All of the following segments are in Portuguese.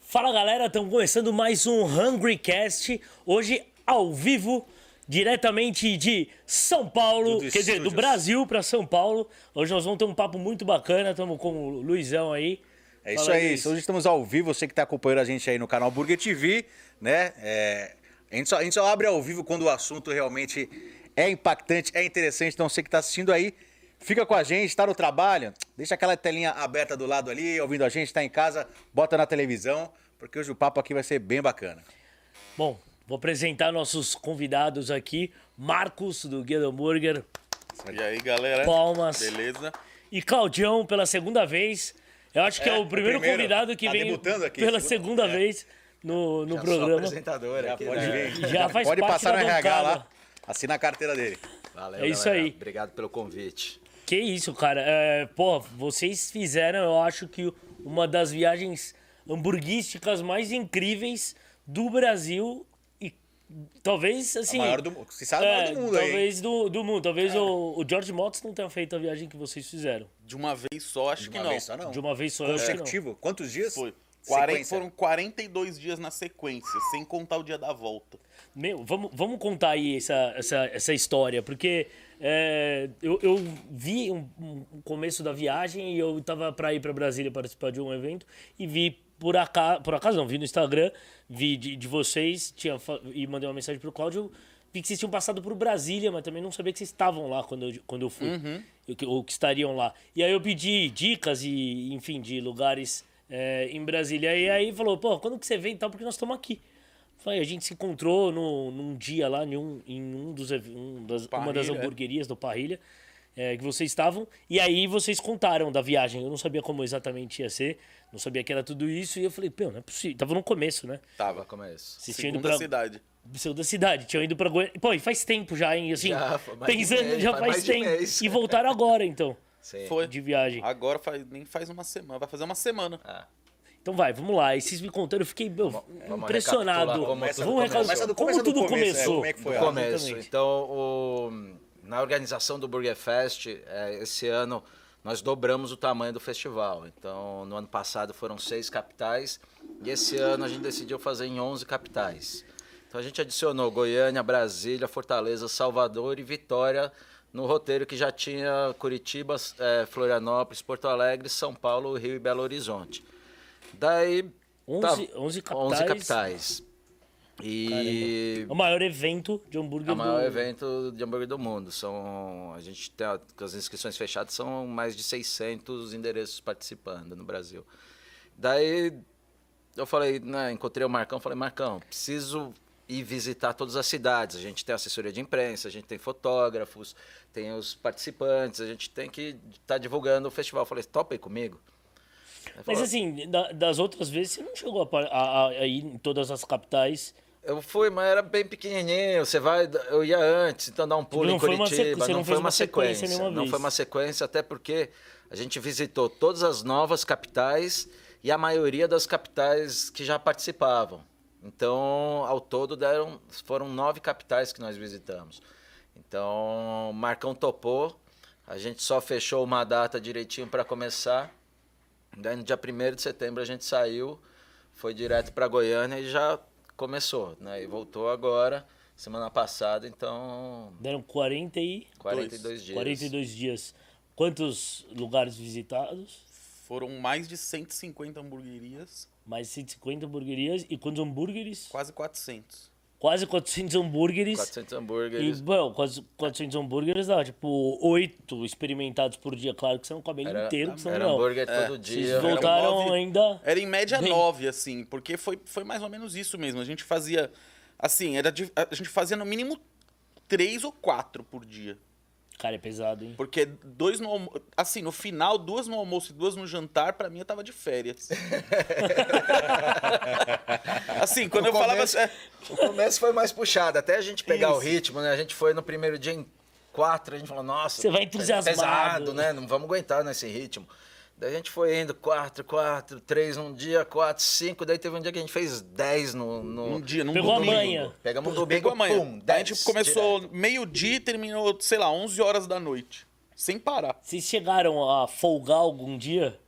Fala galera, estamos começando mais um Hungry Cast. Hoje ao vivo, diretamente de São Paulo, quer dizer, do. Brasil para São Paulo. Hoje nós vamos ter um papo muito bacana. Estamos com o Luizão aí. É isso Fala, aí. Luiz. Hoje estamos ao vivo, você que está acompanhando a gente aí no canal Burger TV, né? É, a, gente só, a gente só abre ao vivo quando o assunto realmente é impactante, é interessante. Então você que está assistindo aí, fica com a gente, está no trabalho, deixa aquela telinha aberta do lado ali, ouvindo a gente, está em casa, bota na televisão, porque hoje o papo aqui vai ser bem bacana. Bom, vou apresentar nossos convidados aqui. Marcos, do Guia do Hambúrguer. E aí, galera? Palmas. Beleza? E Claudião, pela segunda vez. Eu acho que é, É, o primeiro, o primeiro. convidado que Tá vem debutando aqui, pela segunda- segunda é. vez no, no Já programa. apresentador Já aqui, pode né? vir. Já faz pode parte passar da no RH lá, assina a carteira dele. Valeu, É isso galera. aí. Obrigado pelo convite. Que isso, cara. É, pô, vocês fizeram, eu acho que uma das viagens hamburguísticas mais incríveis do Brasil e talvez, assim... a maior do, se sabe, é, do mundo talvez do, do mundo. Talvez o, o George Motz não tenha feito a viagem que vocês fizeram. De uma vez só, acho que não. só não. De uma vez só. Consecutivo? Quantos dias? Foi. 40, Sequência. foram 42 dias na sequência, sem contar o dia da volta. Meu, vamos, vamos contar aí essa, essa, essa história, porque é, eu, eu vi um, um começo da viagem e eu tava para ir para Brasília participar de um evento e vi por acaso, por acaso não, vi no Instagram, vi de, de vocês, tinha, e mandei uma mensagem pro Cláudio, vi que vocês tinham passado por Brasília, mas também não sabia que vocês estavam lá quando eu, quando eu fui, que- ou que estariam lá. E aí eu pedi dicas e, enfim, de lugares é, em Brasília. E aí falou, pô, quando que você vem e tal, porque nós estamos aqui. Falei, a gente se encontrou no, num dia lá, em um, em um dos, um das, uma das hamburguerias do Parrilha, é, que vocês estavam. E aí vocês contaram da viagem. Eu não sabia como exatamente ia ser, não sabia que era tudo isso. E eu falei, pô, não é possível. Tava no começo, né? Tava. Começo. Vocês Segunda pra cidade. seu da cidade, tinham ido pra Goiânia. Pô, e faz tempo já, hein? Assim, Já, pensando, mês, já faz faz, tempo. mês. E voltaram agora, então, Sim. Foi. de viagem. Agora faz, nem faz uma semana. Vai fazer uma semana. Ah, Então vai, vamos lá. E vocês me contaram, eu fiquei meu, vamos impressionado. Começa Vamos recapitular Começa do- como tudo começo, é, começou. como é que foi começo. Então, o- na organização do Burger Fest, é, esse ano nós dobramos o tamanho do festival. Então, no ano passado foram seis capitais e esse ano a gente decidiu fazer em 11 capitais. Então, a gente adicionou Goiânia, Brasília, Fortaleza, Salvador e Vitória no roteiro que já tinha Curitiba, é, Florianópolis, Porto Alegre, São Paulo, Rio e Belo Horizonte. Daí... 11 11 capitais. 11 capitais. E É o maior evento de hambúrguer é o maior do... evento de hambúrguer do mundo. São, a gente tem as inscrições fechadas, são mais de 600 endereços participando no Brasil. Daí eu falei, né, encontrei o Marcão, falei, Marcão, preciso ir visitar todas as cidades. A gente tem assessoria de imprensa, a gente tem fotógrafos, tem os participantes, a gente tem que estar divulgando o festival. Eu falei, topa aí comigo. Mas assim, da- das outras vezes você não chegou a, a- a- ir em todas as capitais. Eu fui, mas era bem pequenininho. Você vai, eu ia antes, então dar um pulo em Curitiba. sequ- não não, foi uma sequência sequência. Não vez. foi uma sequência, até porque a gente visitou todas as novas capitais e a maioria das capitais que já participavam. Então, ao todo, deram, foram nove capitais que nós visitamos. Então, Marcão topou. A gente só fechou uma data direitinho para começar. Daí, no dia 1 de setembro, a gente saiu, foi direto para Goiânia e já começou, né? E voltou agora, semana passada, então, Deram 40 e... 42 dias. 42 dias. Quantos lugares visitados? Foram mais de 150 hamburguerias, Mais 150 hamburguerias. E quantos hambúrgueres? quase 400. Quase 400 hambúrgueres. 400 E, hambúrgueres. bom, quase 400 hambúrgueres dá, tipo, 8 experimentados por dia. Claro que você não come ele Era, inteiro, que era não. hambúrguer É, todo Vocês dia. voltaram nove- ainda... Era em média Bem- 9, assim, porque foi, foi mais ou menos isso mesmo. A gente fazia, assim, era de- a gente fazia no mínimo três ou quatro por dia. Cara, é pesado, hein? Porque dois no almo... assim, no final, duas no almoço e duas no jantar, pra mim eu tava de férias. assim, quando No eu falava começo- assim, é, O começo foi mais puxado, até a gente pegar o Isso. ritmo, né? A gente foi no primeiro dia em quatro, a gente falou, nossa, Você vai é entusiasmado. pesado, né? Não vamos aguentar nesse ritmo. Daí a gente foi indo quatro, quatro, três num dia, quatro, cinco. Daí teve um dia que a gente fez dez no. no... um dia, num Pegou a domingo. manha. Pegamos um domingo, Pegou a manhã. pum, a dez. gente começou meio-dia e terminou, sei lá, 11 horas da noite. Sem parar. Vocês chegaram a folgar algum dia?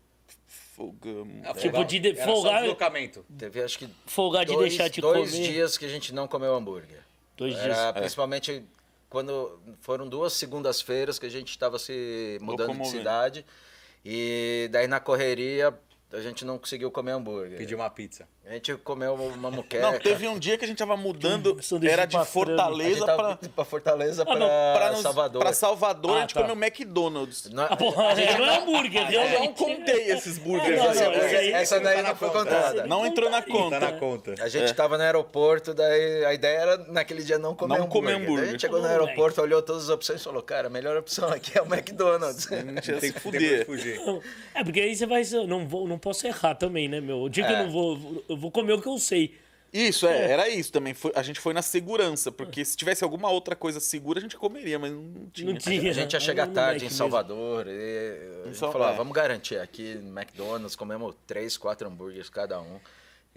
Folgamos. Ah, Tipo, de- de- era só folgar- deslocamento. Teve acho que Folgar de dois, deixar de dois comer. dias que a gente não comeu hambúrguer. Dois Era dias. principalmente quando foram duas segundas-feiras que a gente estava se mudando de cidade e daí na correria a gente não conseguiu comer hambúrguer. Pedir uma pizza. A gente comeu uma muqueca. Não, teve um dia que a gente tava mudando, Um era de a gente Fortaleza tava pra, pra Fortaleza Ah, não, pra, pra, nos- Salvador. pra Salvador, Ah, a gente tá. comeu McDonald's. Não- Ah, porra, não é hambúrguer, Eu não contei esses burgers. Ah, não, essa não, aí- essa daí tá na não foi conta. contada. Não entrou na contaria. conta. Tá na conta. A gente tava no aeroporto, daí a ideia era naquele dia não comer Não hambúrguer. comer hambúrguer. Daí a gente chegou no aeroporto, olhou todas as opções e falou, cara, a melhor opção aqui é o McDonald's. A gente Tem que fuder. fugir. É, porque aí você vai. Não, vou, não posso errar também, né, meu? O dia que É. eu não vou. Eu vou comer o que eu sei. Isso, é, era isso também. Foi- a gente foi na segurança, porque se tivesse alguma outra coisa segura, a gente comeria, mas não tinha. Não tinha. A gente ia né? chegar tarde em mesmo. Salvador e a gente Sal- falou, ah, é. vamos garantir aqui no McDonald's, comemos três, quatro hambúrgueres cada um.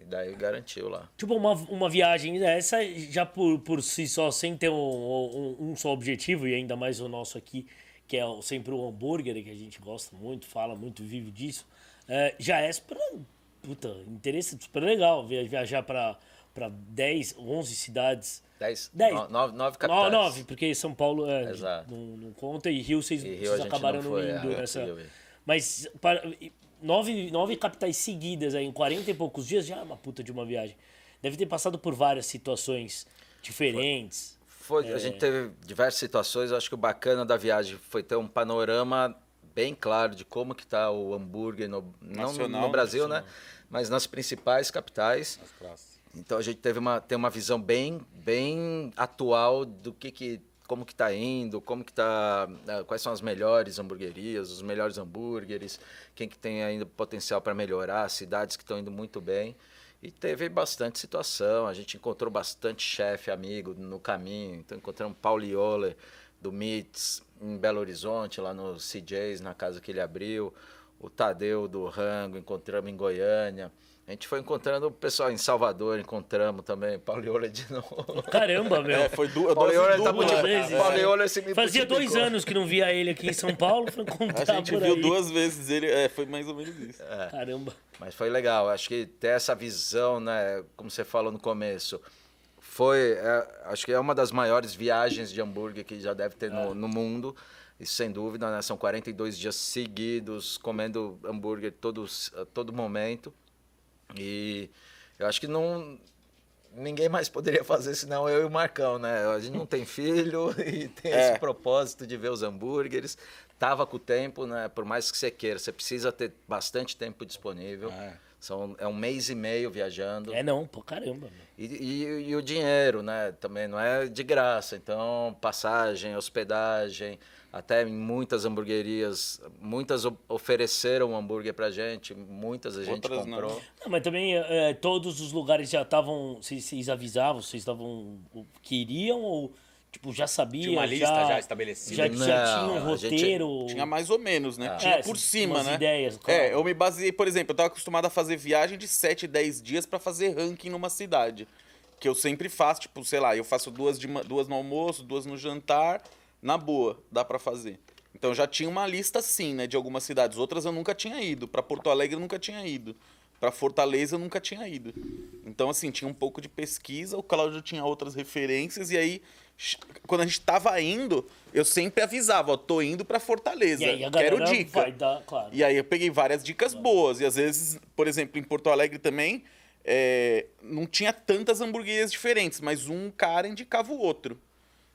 E daí garantiu lá. Tipo, uma, uma viagem dessa, já por, por si só, sem ter um, um, um só objetivo, e ainda mais o nosso aqui, que é sempre o hambúrguer, que a gente gosta muito, fala muito, vive disso, é, já é super, puta, interesse super legal via- viajar para 10, 11 cidades. Dez, Dez. no- nove, nove Não, capitais. nove, porque São Paulo é, não, não conta, e Rio vocês, E Rio vocês acabaram não foi, indo é, nessa... Mas para, nove, nove capitais seguidas aí, em 40 e poucos dias já é uma puta de uma viagem. Deve ter passado por várias situações diferentes. Foi, É. A gente teve diversas situações, eu acho que o bacana da viagem foi ter um panorama bem claro de como que tá o hambúrguer, no, não no, Nacional, no Brasil, né? Mas nas principais capitais. Então a gente teve uma, tem uma visão bem, bem atual do que, que como que tá indo, como que tá, eh, quais são as melhores hamburguerias, os melhores hambúrgueres, quem que tem ainda potencial para melhorar, cidades que estão indo muito bem. E teve bastante situação, a gente encontrou bastante chefe amigo no caminho, então encontramos Paulo Ioler do Mits em Belo Horizonte, lá no CJ's, na casa que ele abriu, o Tadeu do Rango, encontramos em Goiânia. A gente foi encontrando o pessoal em Salvador, encontramos também, Paulo Ioler de novo. Caramba, meu. É, foi duas em tá duas vezes. Paulo Ioler se me Fazia dois anos que não via ele aqui em São Paulo, foi A contar gente por viu aí. duas vezes ele, é, foi mais ou menos isso. Caramba. Mas foi legal, acho que ter essa visão, né, como você falou no começo, foi, é, acho que é uma das maiores viagens de hambúrguer que já deve ter no, no mundo, isso sem dúvida, né, são 42 dias seguidos comendo hambúrguer todos, a todo momento, e eu acho que não, ninguém mais poderia fazer senão eu e o Marcão, né, a gente não tem filho e tem É. esse propósito de ver os hambúrgueres, tava com o tempo, né, por mais que você queira, você precisa ter bastante tempo disponível, É. são, é um mês e meio viajando, É não, pô, caramba. e, e- e o dinheiro, né? Também não é de graça. Então, passagem, hospedagem, até em muitas hamburguerias, muitas ofereceram um hambúrguer pra gente, muitas a gente Outras não. comprou. Não, mas também é, todos os lugares já estavam. Vocês, vocês avisavam, vocês estavam. Queriam ou tipo, já sabia? Tinha uma lista já estabelecida? Já, já Não, tinha um roteiro. Tinha mais ou menos, né? Ah. Tinha É, por umas cima, né? ideias, claro. É, eu me baseei, por exemplo, eu tava acostumado a fazer viagem de 7, 10 dias pra fazer ranking numa cidade. Que eu sempre faço, tipo, sei lá, eu faço duas, de, duas no almoço, duas no jantar, na boa, dá pra fazer. Então já tinha uma lista sim, né, de algumas cidades. Outras eu nunca tinha ido. Pra Porto Alegre eu nunca tinha ido. Pra Fortaleza eu nunca tinha ido. Então, assim, tinha um pouco de pesquisa, o Cláudio tinha outras referências, e aí, quando a gente tava indo, eu sempre avisava, ó, tô indo pra Fortaleza. E aí a Quero dica. vai dar, claro. E aí eu peguei várias dicas boas. E às vezes, por exemplo, em Porto Alegre também, é, não tinha tantas hamburguerias diferentes, mas um cara indicava o outro.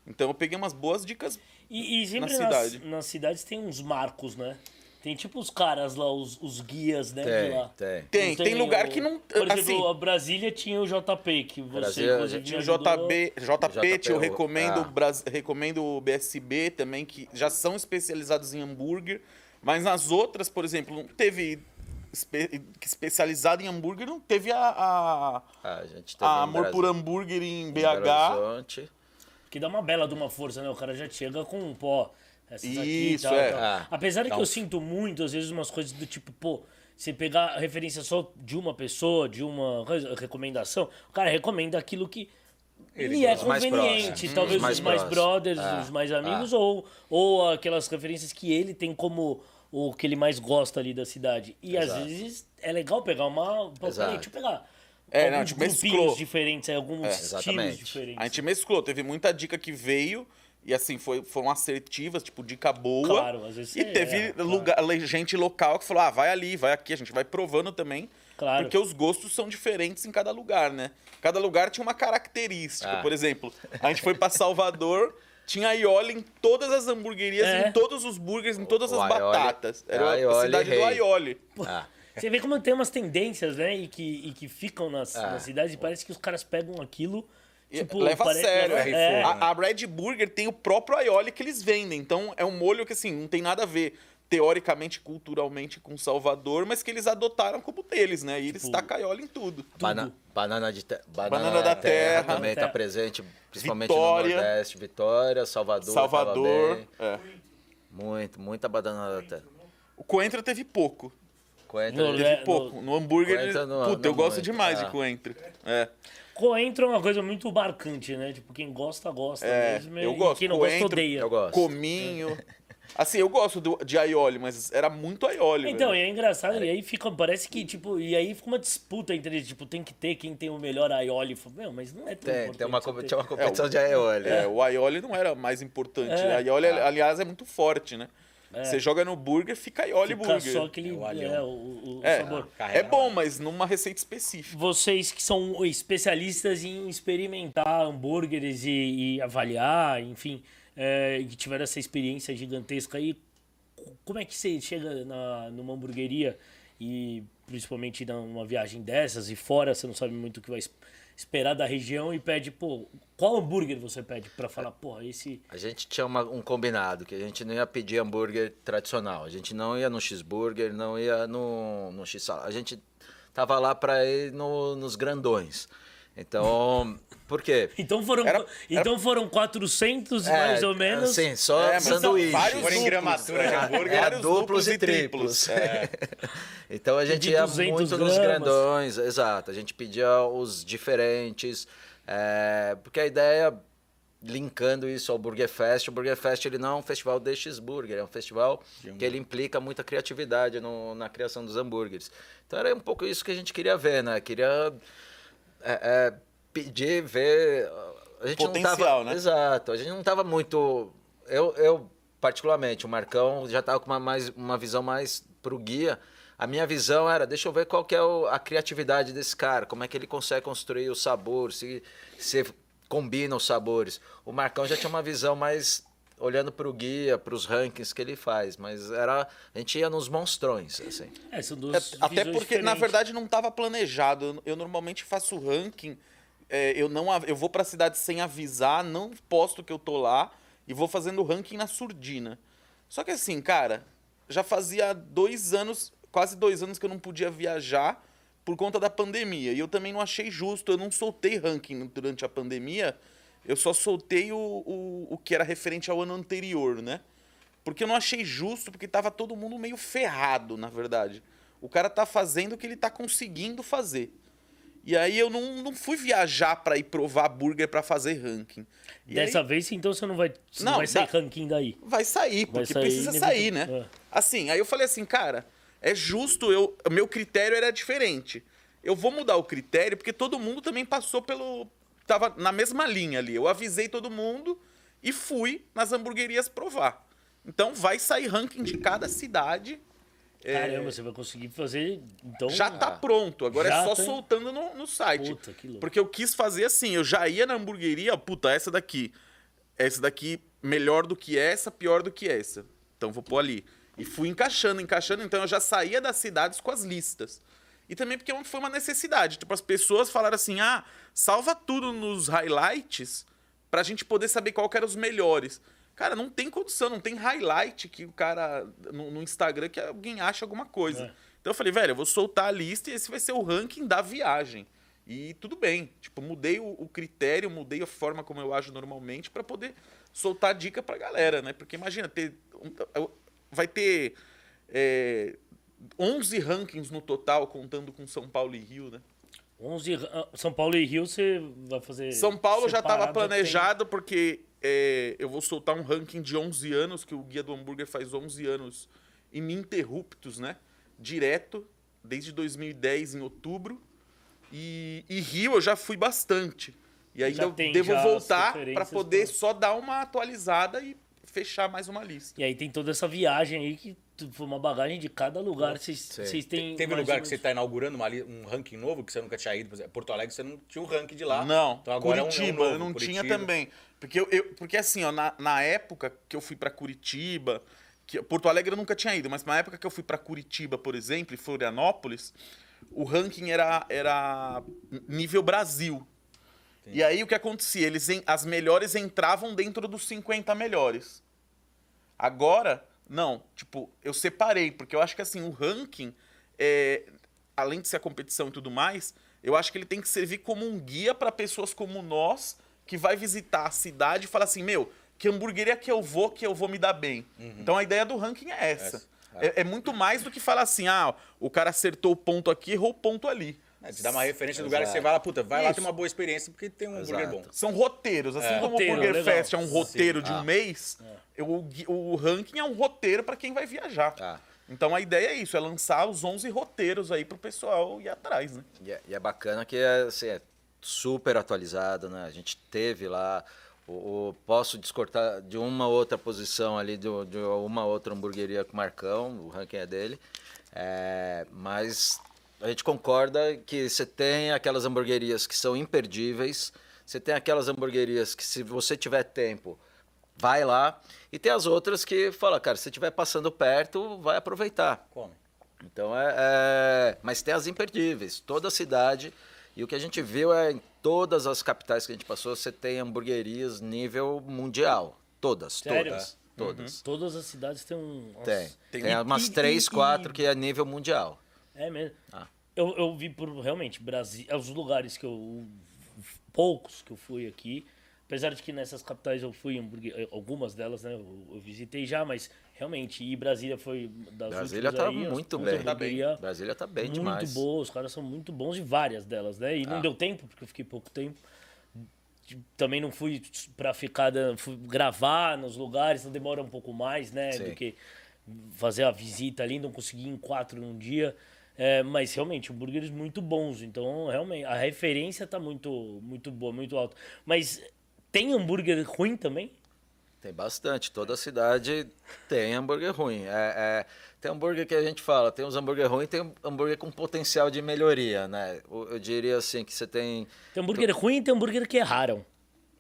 Então eu peguei umas boas dicas. E, e sempre na nas, cidade. nas cidades tem uns marcos, né? Tem tipo os caras lá, os, os guias, né? de Tem, lá. tem. Tem, tem lugar o- que não. Por exemplo, assim, a Brasília tinha o JP, que você Brasília, tinha o. JB, JP, JP, eu recomendo, ah. o Bras- recomendo o BSB também, que já são especializados em hambúrguer. Mas nas outras, por exemplo, não teve espe- especializado em hambúrguer, não teve a, a, Ah, a gente teve a Amor Brasília, por Hambúrguer em BH. Que dá uma bela de uma força, né? O cara já chega com, pô, essas aqui Isso, e tal, é. tal. Ah. Apesar de que um- eu sinto muito, às vezes, umas coisas do tipo, pô, você pegar a referência só de uma pessoa, de uma coisa- recomendação, o cara recomenda aquilo que Ele lhe é. Mais conveniente. próximo. Talvez Os mais os mais próximos. brothers, Ah, os mais ah. amigos, ou, ou aquelas referências que ele tem como o que ele mais gosta ali da cidade. E Exato. às vezes é legal pegar uma. Pô, peraí, deixa eu pegar. É, não, alguns tipo, grupinhos mesclou. diferentes, aí, alguns estilos exatamente. diferentes. A gente mesclou, teve muita dica que veio e assim, foi, foram assertivas, tipo, dica boa. Claro, às vezes E é, teve é, claro. lugar, gente local que falou: ah, vai ali, vai aqui, a gente vai provando também. Claro. Porque os gostos são diferentes em cada lugar, né? Cada lugar tinha uma característica. Ah. Por exemplo, a gente foi pra Salvador, tinha aioli em todas as hamburguerias, É. em todos os burgers, em todas O as aioli- batatas. Era a aioli cidade do aioli. Ah, Você vê como tem umas tendências, né? E que, e que ficam nas, Ah. nas cidades e parece que os caras pegam aquilo. Tipo, leva a sério. leva- é. A, a Red Burger tem o próprio aioli que eles vendem. Então é um molho que, assim, não tem nada a ver, teoricamente, culturalmente, com Salvador, mas que eles adotaram como deles, né? E eles Tipo, tacam aioli em tudo. bana- banana, de te- banana, Banana da terra. também está Terra. presente, principalmente Vitória. no Nordeste. Vitória, Salvador. Salvador. é. Muito, muita banana da terra. O Coentro teve pouco. Coentro, No- Teve É, pouco. No hambúrguer, não- puta, eu gosto muito. demais de Ah. coentro. É. Coentro é uma coisa muito marcante, né? Tipo, quem gosta, gosta É, mesmo. eu e gosto. quem não gosta, Coentro, odeia. eu gosto. Cominho. Assim, eu gosto do- de aioli, mas era muito aioli. Então, velho. e é engraçado, e aí fica, parece que, tipo, e aí fica uma disputa entre, tipo, tem que ter quem tem o melhor aioli. Meu, mas não é tão Tem, importante tem uma, tinha uma competição de aioli. É, o aioli não era mais importante. É. né? Aioli, aliás, é muito forte, né? Você joga no burger, fica aioli Fica burger. só aquele, É o é, o, o- o É, sabor. Carrega é na bom, mas numa receita específica. Vocês que são especialistas em experimentar hambúrgueres e, e avaliar, enfim, é, e que tiveram essa experiência gigantesca aí, como é que você chega na, numa hamburgueria e principalmente numa viagem dessas e fora, você não sabe muito o que vai esperar da região e pede, pô, qual hambúrguer você pede pra falar, pô, esse... A gente tinha uma- um combinado, que a gente não ia pedir hambúrguer tradicional. A gente não ia no X-Burger, não ia no, no X-Salada. A gente tava lá para ir no- nos grandões. Então, por quê? Então foram, Era- então foram 400 mais ou menos. Sim, só É, sanduíche. vários Foram em duplos, gramatura de é. hambúrguer. É, duplos e triplos. É. Então a gente ia 200 muito nos gramas. grandões, exato. A gente pedia os diferentes, é, porque a ideia, linkando isso ao Burger Fest, o Burger Fest ele não é um festival de cheeseburger, é um festival que ele implica muita criatividade no- na criação dos hambúrgueres. Então era um pouco isso que a gente queria ver, né? Queria é, é, pedir, ver... A gente não Potencial, tava, né? Exato, a gente não tava muito... Eu, eu particularmente, o Marcão já tava com uma, mais, uma visão mais pro guia. A minha visão era, deixa eu ver qual que é o- a criatividade desse cara, como é que ele consegue construir o sabor, se, se combina os sabores. O Marcão já tinha uma visão mais olhando para o guia, para os rankings que ele faz, mas era a gente ia nos monstrões, assim. É, são duas É, Até porque, na diferentes. verdade, não estava planejado. Eu, eu normalmente faço ranking. é, eu não eu vou pra cidade sem avisar, não posto que eu tô lá e vou fazendo ranking na surdina. Só que assim, cara, já fazia dois anos, quase dois anos que eu não podia viajar por conta da pandemia. E eu também não achei justo, eu não soltei ranking durante a pandemia, eu só soltei o, o, o que era referente ao ano anterior, né? Porque eu não achei justo, porque tava todo mundo meio ferrado, na verdade. O cara tá fazendo o que ele tá conseguindo fazer. E aí eu não, não fui viajar pra ir provar burger pra fazer ranking. E Dessa aí vez, então, você não vai, você não Não, vai sair dá- ranking daí. vai sair, Vai porque sair precisa sair, né? É. Assim, aí eu falei assim, cara, é justo, eu, meu critério era diferente. Eu vou mudar o critério porque todo mundo também passou pelo. Tava na mesma linha ali. Eu avisei todo mundo e fui nas hamburguerias provar. Então vai sair ranking de cada cidade. É, Caramba, você vai conseguir fazer. Então, já tá pronto, agora é só tem? soltando no, no site. Puta, que louco. Porque eu quis fazer assim, eu já ia na hamburgueria, puta, essa daqui. Essa daqui melhor do que essa, pior do que essa. Então vou pôr ali. E fui encaixando, encaixando, então eu já saía das cidades com as listas. E também porque foi uma necessidade. Tipo, as pessoas falaram assim: ah, salva tudo nos highlights pra gente poder saber qual que eram os melhores. Cara, não tem condição, não tem highlight que o cara no, no Instagram que alguém acha alguma coisa. É. Então eu falei, velho, eu vou soltar a lista e esse vai ser o ranking da viagem. E tudo bem. Tipo, mudei o, o critério, mudei a forma como eu ajo normalmente pra poder soltar dica pra galera, né? Porque imagina, ter, um- vai ter é, 11 rankings no total, contando com São Paulo e Rio, né? 11, ah, São Paulo e Rio você vai fazer. São Paulo já estava planejado porque é, eu vou soltar um ranking de 11 anos, que o Guia do Hambúrguer faz 11 anos ininterruptos, né? Direto, desde 2010, em outubro. E, e Rio eu já fui bastante. E ainda Já eu tem devo voltar para poder só dar uma atualizada e fechar mais uma lista. E aí tem toda essa viagem aí que foi uma bagagem de cada lugar. Vocês têm. Teve mais lugar ou que você está inaugurando uma um ranking novo que você nunca tinha ido? Por exemplo, Porto Alegre você não tinha o ranking de lá. Não, Então agora é um- é um Curitiba, novo, eu não tinha Curitiba. também. Porque, eu, eu- porque assim, ó, na, na época que eu fui pra Curitiba, que Porto Alegre eu nunca tinha ido, mas na época que eu fui pra Curitiba, por exemplo, e Florianópolis, o ranking era, era nível Brasil. E aí o que acontecia? Eles, as melhores entravam dentro dos 50 melhores. Agora, não. Tipo, eu separei, porque eu acho que assim, o ranking, é, além de ser a competição e tudo mais, eu acho que ele tem que servir como um guia para pessoas como nós, que vai visitar a cidade e falar assim, meu, que hamburgueria que eu vou, que eu vou me dar bem. Então a ideia do ranking é essa. Essa, É, é muito mais do que falar assim, ah, o cara acertou o ponto aqui, errou o ponto ali. É, te dá uma referência do lugar que você vai lá, puta, vai lá Isso. ter uma boa experiência porque tem um hambúrguer Exato. bom. São roteiros. Assim É. como Roteiro, o Burger legal. Fest é um roteiro Sim. de um Ah. mês, eu- o, o ranking é um roteiro para quem vai viajar. Ah. Então a ideia é isso, é lançar os 11 roteiros aí pro pessoal ir atrás, né? E é, e é bacana que é, assim, é super atualizado, né? A gente teve lá. O, o- posso descortar de uma outra posição ali, de, de uma outra hamburgueria com o Marcão, o ranking é dele. É, mas a gente concorda que você tem aquelas hamburguerias que são imperdíveis, você tem aquelas hamburguerias que, se você tiver tempo, vai lá, e tem as outras que fala, cara, se estiver passando perto, vai aproveitar. Come. Então é, é- Mas tem as imperdíveis, toda a cidade. E o que a gente viu é em todas as capitais que a gente passou, você tem hamburguerias nível mundial. Todas, Sério? todas. Todas. Todas as cidades têm um. Tem. Tem- Tem, e- umas e- três, e- quatro e- que é nível mundial. É mesmo. Ah. Eu, eu vi por realmente Brasil, os lugares que eu poucos que eu fui aqui, apesar de que nessas capitais eu fui em hambúrguer- algumas delas, né, eu, eu visitei já, mas realmente e Brasília foi das Brasília tá aí, muito bem. hamburgueria Brasília tá bem muito demais. boa, os caras são muito bons e várias delas, né? E não Ah. deu tempo porque eu fiquei pouco tempo. Também não fui pra ficar fui gravar nos lugares, então demora um pouco mais, né, Sim. do que fazer a visita ali, não consegui em quatro num dia. É, mas realmente, hambúrgueres muito bons. Então, realmente, a referência tá muito, muito boa, muito alta. Mas tem hambúrguer ruim também? Tem bastante. Toda cidade tem hambúrguer ruim. É, é- tem hambúrguer que a gente fala, tem uns hambúrguer ruim, tem hambúrguer com potencial de melhoria, né? Eu, eu diria assim que você tem. Tem hambúrguer ruim e tem hambúrguer que erraram.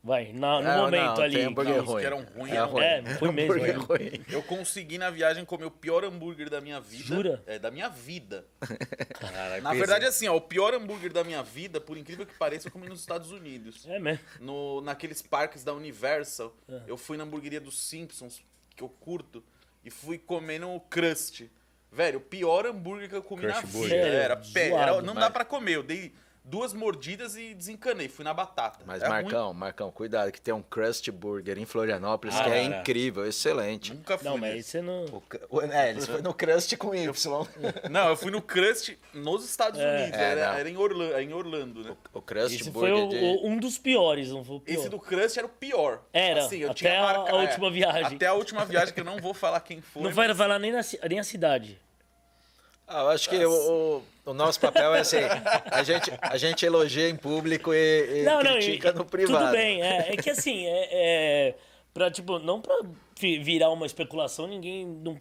Vai, na- no Não, momento não, ali. Tem hambúrguer Não, ruim. que eram ruins é eram ruim. É, ruim mesmo. né? ruim. Eu consegui na viagem comer o pior hambúrguer da minha vida. Jura? É, da minha vida. Caralho, Na verdade, assim, ó, o pior hambúrguer da minha vida, por incrível que pareça, eu comi nos Estados Unidos. É mesmo. no, naqueles parques da Universal. É. Eu fui na hamburgueria dos Simpsons, que eu curto, e fui comendo o Crust. Velho, o pior hambúrguer que eu comi Crust na Burger. vida. Era pé. era- não mas- dá pra comer. Eu dei duas mordidas e desencanei. Fui na batata. Mas É Marcão, Marcão, cuidado que tem um Crust Burger em Florianópolis Ah, que é incrível, excelente. ruim. Nunca fui. Não, mas nesse. você não. O, o- é, eles foram no Crust com Y. Não, eu fui no Crust nos Estados Unidos. É, era, era em, Orlando, em Orlando, né? O Crust Esse foi Burger o- de... o- um dos piores, não foi o pior. Esse do Crust era o pior. Era, Assim, eu até tinha a- marca- a é, última viagem. Até a última viagem, que eu não vou falar quem foi. Não vai falar nem, na nem a cidade. Ah, eu acho que o, o- o nosso papel é assim, a gente, a gente elogia em público e, e não, não, critica e- no privado. Tudo bem, é, é que assim, é, é pra, tipo, não fi- virar uma especulação, ninguém não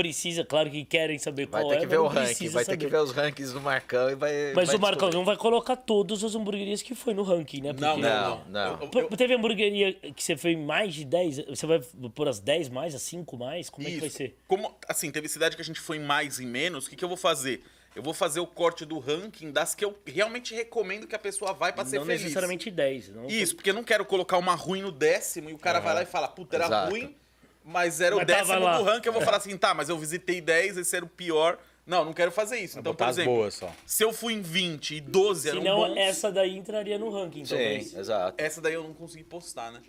precisa, claro que querem saber Vai qual ter é, que mas ver não o ranking, vai ter saber. que ver os rankings do Marcão e vai Mas vai o Marcão descobrir. não vai colocar todas as hamburguerias que foi no ranking, né? Não, Porque- não, Não, não. Eu- eu- Teve hamburgueria que você foi mais de 10? Você vai pôr as 10 mais, as 5 mais? Como é que vai Isso. ser? Como, assim, teve cidade que a gente foi em mais e menos, o que, que eu vou fazer? Eu vou fazer o corte do ranking das que eu realmente recomendo que a pessoa vai pra ser não feliz. necessariamente 10. Não Isso, porque eu não quero colocar uma ruim no décimo e o cara vai lá e fala, puta, era Exato. ruim, mas era o Mas décimo lá. do ranking. Eu vou falar assim, tá, mas eu visitei 10, esse era o pior. Não, não quero fazer isso. Então, por exemplo, boas só. se eu fui em 20 e 12 eram Senão bons, essa daí entraria no ranking, Sim, talvez. exato. essa daí eu não consegui postar, né?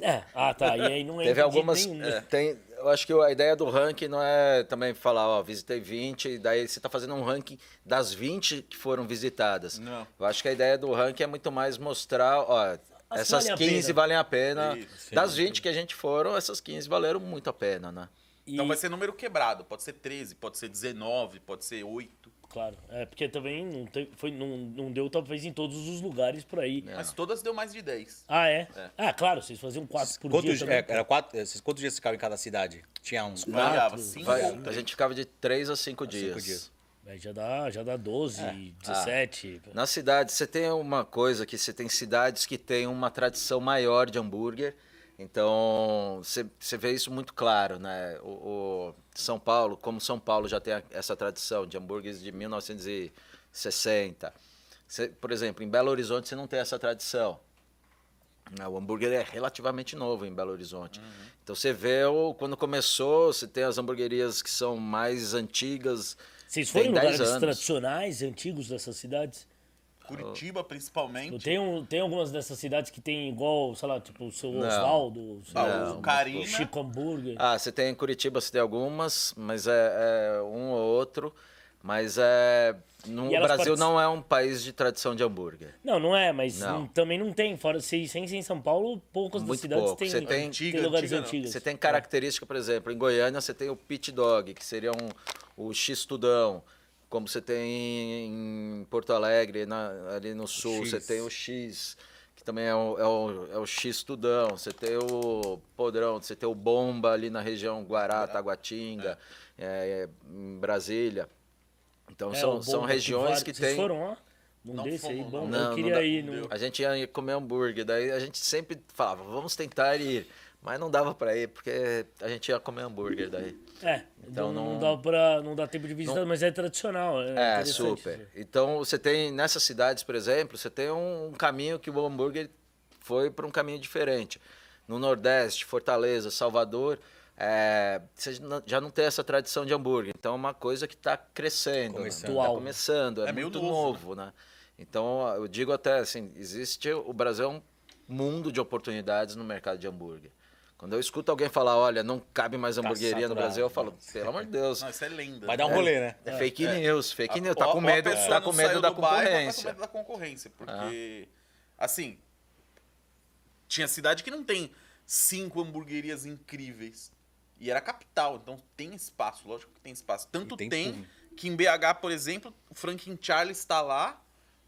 É, ah tá, e aí não entra Teve algumas. é, tem, eu acho que a ideia do ranking não é também falar, ó, visitei 20, e daí você está fazendo um ranking das 20 que foram visitadas. Não. Eu acho que a ideia do ranking é muito mais mostrar, ó, As essas valem a 15 pena. valem a pena. Isso, das 20 que a gente foram, essas 15 valeram muito a pena, né? Então E- vai ser número quebrado. Pode ser 13, pode ser 19, pode ser 8. Claro, é porque também não, tem, foi, não, não deu talvez em todos os lugares por aí. Mas todas deu mais de 10. Ah, é? É. Ah, claro, vocês faziam quatro por Quantos, dia também. é, era quatro, esses- quantos dias você ficava em cada cidade? Tinha uns quatro, Variava 5 Vai- ou a gente ficava de 3 a 5 dias. cinco dias. É, já dá, já dá 12, 17. Na cidade, você tem uma coisa que você tem cidades que têm uma tradição maior de hambúrguer. Então, você, vê isso muito claro, né? O, o São Paulo, como São Paulo já tem essa tradição de hambúrgueres de 1960. Você, por exemplo, em Belo Horizonte você não tem essa tradição. né? O hambúrguer é relativamente novo em Belo Horizonte. Então você vê o, quando começou, você tem as hamburguerias que são mais antigas. Vocês foram em 10 lugares anos. tradicionais, antigos dessas cidades? Curitiba, principalmente. Tem, um, tem algumas dessas cidades que tem igual, sei lá, tipo o seu Não. Oswaldo, o seu Ah, Não, o Carina. Chico Hambúrguer. Ah, você tem em Curitiba, você tem algumas, mas é, é um ou outro. Mas é. No, E o Brasil não é um país de tradição de hambúrguer. Não, não é, mas Não. não- também não tem. Fora se sem ser em São Paulo, poucas das cidades pouco. têm, Você tem- Antiga, lugares antiga antigos. Você tem característica, por exemplo, em Goiânia você tem o pit dog, que seria um, o x-tudão. Como você tem em Porto Alegre, na- ali no sul, X. você tem o X, que também é o, é o, é o X-tudão. Você tem o podrão, você tem o bomba ali na região Guará, Taguatinga, é, em Brasília. Então É, são, são regiões que Vocês tem... foram lá? Num Não desse aí, fomos, bom. não. Não, eu não queria dá- ir. não No... A gente ia comer hambúrguer, daí a gente sempre falava, vamos tentar ir. Mas não dava pra ir, porque a gente ia comer hambúrguer daí. É, Então não, não- dá pra, não dá tempo de visitar, mas é tradicional. É, É, super. Então você tem, nessas cidades, por exemplo, você tem um, um caminho que o hambúrguer foi para um caminho diferente. No Nordeste, Fortaleza, Salvador, é, você já não tem essa tradição de hambúrguer. Então é uma coisa que está crescendo. Começando. Está Atual. começando, é, É meio muito novo, novo, né? Então eu digo até assim, existe, o Brasil é um mundo de oportunidades no mercado de hambúrguer. Quando eu escuto alguém falar, olha, não cabe mais hamburgueria no saturado. Brasil, eu falo, pelo amor de Deus, Não, isso é lenda. Vai dar um rolê, né? é fake news, fake news, tá Ou- com medo, tá com medo da bairro, mas Tá com concorrência. medo da concorrência, porque assim, tinha cidade que não tem cinco hamburguerias incríveis. E era capital, então tem espaço, lógico que tem espaço. Tanto E tem tem, que em BH, por exemplo, o Franklin Charles está lá,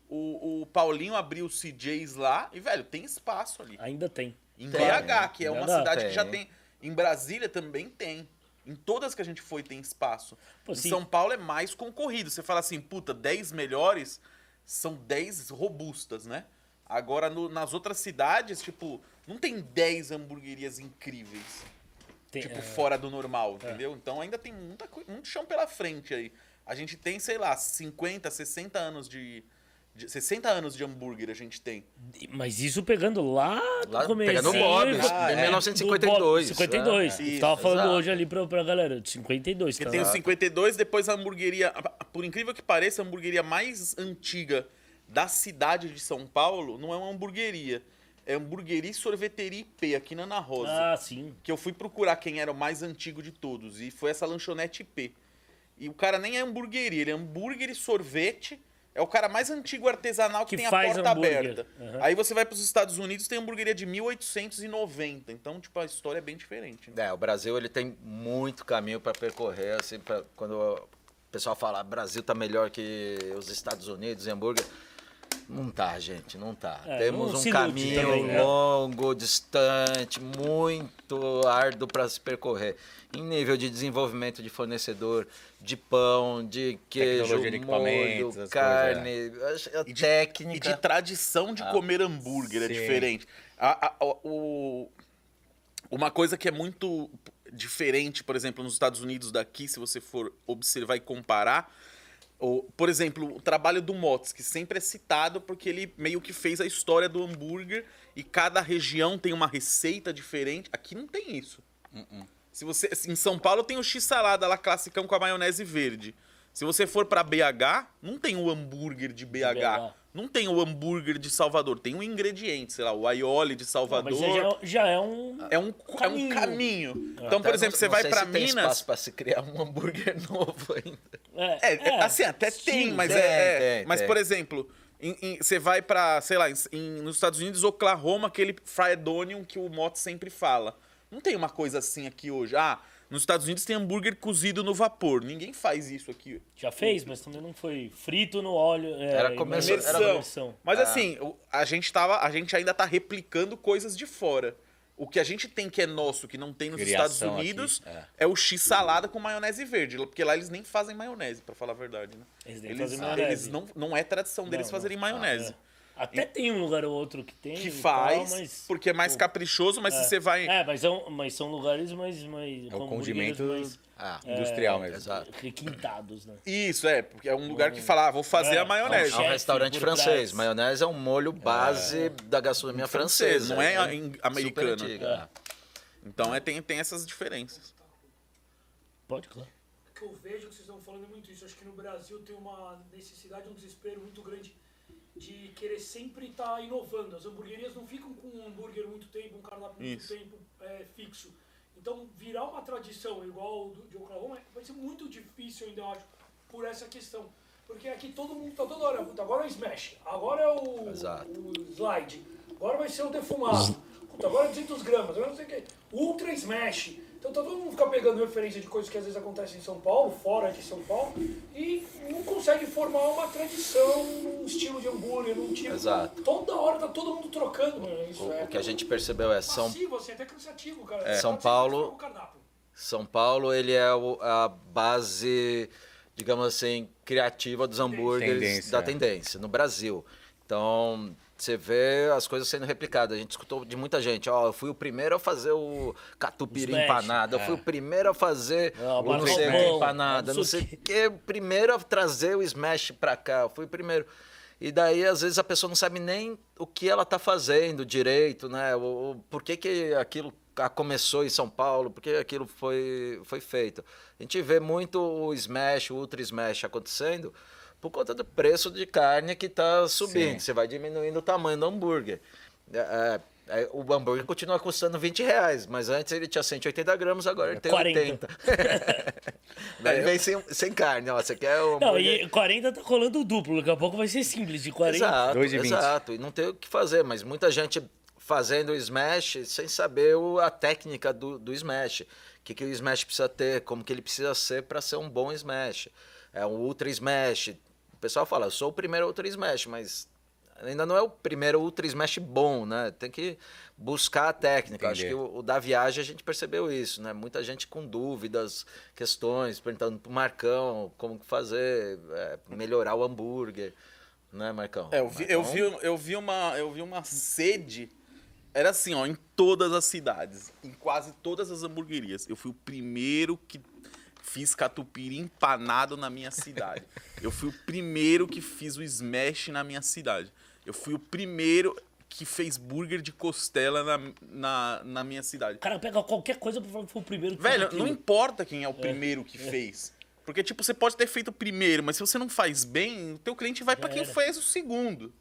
o, o Paulinho abriu o CJs lá, e, velho, tem espaço ali. Ainda tem. Em Tem, BH, que é uma cidade que já tem. tem. Em Brasília também tem. Em todas que a gente foi tem espaço. Pô, em sim. São Paulo é mais concorrido. Você fala assim, puta, 10 melhores são 10 robustas, né? Agora no- nas outras cidades, tipo, não tem 10 hamburguerias incríveis. Tem tipo, é, fora do normal, entendeu? Então ainda tem muita, muito chão pela frente aí. A gente tem, sei lá, 50, 60 anos de. de 60 anos de hambúrguer a gente tem. Mas isso pegando lá do Lá, começo. pegando o Bob's, Ah, em é. 1952. 52. É. Eu tava falando Exato. hoje ali pra, pra galera. de 52, Porque tá? tem o 52, depois a hamburgueria, por incrível que pareça, a hamburgueria mais antiga da cidade de São Paulo não é uma hamburgueria. É hamburgueria e sorveteria IP, aqui na Ana Rosa. Ah, sim. Que eu fui procurar quem era o mais antigo de todos. E foi essa lanchonete IP. E o cara nem é hamburgueria, ele é hambúrguer e sorvete. É o cara mais antigo artesanal que, Que tem a porta hambúrguer. aberta. Aham. Aí você vai para os Estados Unidos, tem hamburgueria de 1890. Então, tipo, a história é bem diferente. né? É, o Brasil ele tem muito caminho para percorrer, assim, pra, quando o pessoal fala Brasil tá melhor que os Estados Unidos em hambúrguer. Não tá, gente, não tá. É, Temos não um caminho também, né? longo, distante, muito árduo para se percorrer. Em nível de desenvolvimento de fornecedor, de pão, de queijo, de molho, carne, a E de- técnica. E de tradição de comer hambúrguer é sim. diferente. A- a- o- uma coisa que é muito diferente, por exemplo, nos Estados Unidos daqui, se você for observar e comparar, o, por exemplo, o trabalho do Mott's, que sempre é citado porque ele meio que fez a história do hambúrguer e cada região tem uma receita diferente. Aqui não tem isso. Se você, em São Paulo tem o X-salada lá classicão com a maionese verde. Se você for pra BH, não tem o hambúrguer de BH. BH. Não tem o hambúrguer de Salvador. Tem um ingrediente, sei lá, o aioli de Não, Salvador. mas já, já é um. É um, é um Caminho. caminho. Então, por Até exemplo, não- você não vai pra se tem Minas. espaço para se criar um hambúrguer novo ainda. É, é, assim, até tem, sim, mas tem, é. é- tem, mas, por exemplo, em- em- você vai pra, sei lá, em- em- nos Estados Unidos, Oklahoma, aquele fried onion que o Mott sempre fala. Não tem uma coisa assim aqui hoje. Ah, nos Estados Unidos tem hambúrguer cozido no vapor. Ninguém faz isso aqui. Já fez, mas também não foi frito no óleo. é, Era começo- imersão. era imersão. Mas assim, o- a gente, tava, a gente ainda tá replicando coisas de fora. O que a gente tem que é nosso, que não tem nos Criação Estados Unidos, aqui, é. o X salada com maionese verde. Porque lá eles nem fazem maionese, pra falar a verdade, né? Eles nem Eles, fazem maionese. eles não, não é tradição deles Não, fazerem não. maionese. É. Até tem um lugar ou outro que tem. Que e faz, tal, mas, porque é mais pô, caprichoso, mas se você vai. É, mas são, mas são lugares mais. mais É o condimento hambúrgueres Ah, industrial mesmo. exato. mais requintados, né? Isso, é, porque é um lugar que fala, ah, vou fazer É, a maionese. É um restaurante francês. trás. Maionese é um molho base da gastronomia Francês, francesa. não é antiga. Então é, tem, tem essas diferenças. Pode, claro. O que eu vejo que vocês estão falando é muito isso. Acho que no Brasil tem uma necessidade, um desespero muito grande de querer sempre estar inovando. As hamburguerias não ficam com um hambúrguer muito tempo, um cardápio muito Isso. tempo é, fixo. Então, virar uma tradição igual do, de Oklahoma vai ser muito difícil, ainda acho, por essa questão. Porque aqui todo mundo tá toda hora, agora é o smash, agora é o, o slide, agora vai ser o defumado, puta, agora é 200 gramas, agora não sei o que, ultra smash. Então tá todo mundo fica pegando referência de coisas que às vezes acontecem em São Paulo, fora de São Paulo, e não consegue formar uma tradição, um estilo de hambúrguer, num tipo. Exato. Toda hora tá todo mundo trocando, mano. Isso O, é o que a gente percebeu é São, passivo, assim, até cansativo, cara. São Tá Paulo-. São Paulo ele é o- a base, digamos assim, criativa dos hambúrgueres Tendência, da é. tendência no Brasil. Então você vê as coisas sendo replicadas. A gente escutou de muita gente. Ó, eu fui o primeiro a fazer o catupiry Smash, empanado. Eu fui o primeiro a fazer Ah, o não sei o que empanada. não sei o que. O primeiro a trazer o smash pra cá. Eu fui o primeiro. E daí, às vezes, a pessoa não sabe nem o que ela tá fazendo direito, né? O, o- por que, que aquilo começou em São Paulo, por que aquilo foi, foi feito. A gente vê muito o smash, o ultra smash acontecendo por conta do preço de carne que está subindo. Sim. Você vai diminuindo o tamanho do hambúrguer. É, é, é, o hambúrguer continua custando 20 reais, mas antes ele tinha 180 gramas, agora ele tem 40. 80. Daí vem sem, sem carne, ó. Você quer o Não, hambúrguer... e 40 tá rolando o duplo, daqui a pouco vai ser simples, de 40. Exato, 2,20. exato. E não tem o que fazer, mas muita gente fazendo o smash sem saber o- a técnica do, do smash. O que, que o smash precisa ter, como que ele precisa ser para ser um bom smash. É um ultra smash. O pessoal fala, eu sou o primeiro ultra smash, mas ainda não é o primeiro ultra smash bom, né? Tem que buscar a técnica. Acho Entender. que o, o da viagem a gente percebeu isso, né? Muita gente com dúvidas, questões, perguntando pro Marcão como fazer, é, melhorar o hambúrguer, né, Marcão? É, eu vi, eu, Marcão- vi, eu, vi uma, eu vi uma sede. Era assim, ó, em todas as cidades, em quase todas as hamburguerias. Eu fui o primeiro que fiz catupiry empanado na minha cidade. Eu fui o primeiro que fiz o smash na minha cidade. Eu fui o primeiro que fez burger de costela na, na, na minha cidade. Cara pega qualquer coisa pra falar que foi o primeiro que Velho, não importa quem é o primeiro que fez. Porque, tipo, você pode ter feito o primeiro, mas se você não faz bem, o teu cliente vai pra quem fez o segundo.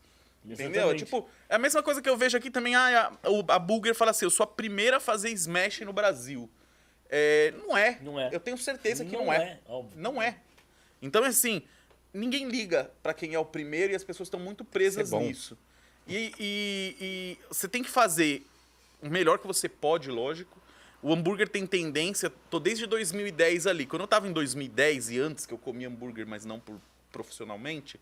Entendeu? Exatamente. Tipo, é a mesma coisa que eu vejo aqui também. Ah, a, o- a Burger fala assim: eu sou a primeira a fazer smash no Brasil. É, não é. Não é. Eu tenho certeza que Não não, é. é, óbvio. Não é. Então, assim, ninguém liga pra quem é o primeiro e as pessoas estão muito presas é nisso. E, e- e você tem que fazer o melhor que você pode, lógico. O hambúrguer tem tendência, tô desde 2010 ali. Quando eu tava em 2010 e antes que eu comia hambúrguer, mas não por, profissionalmente,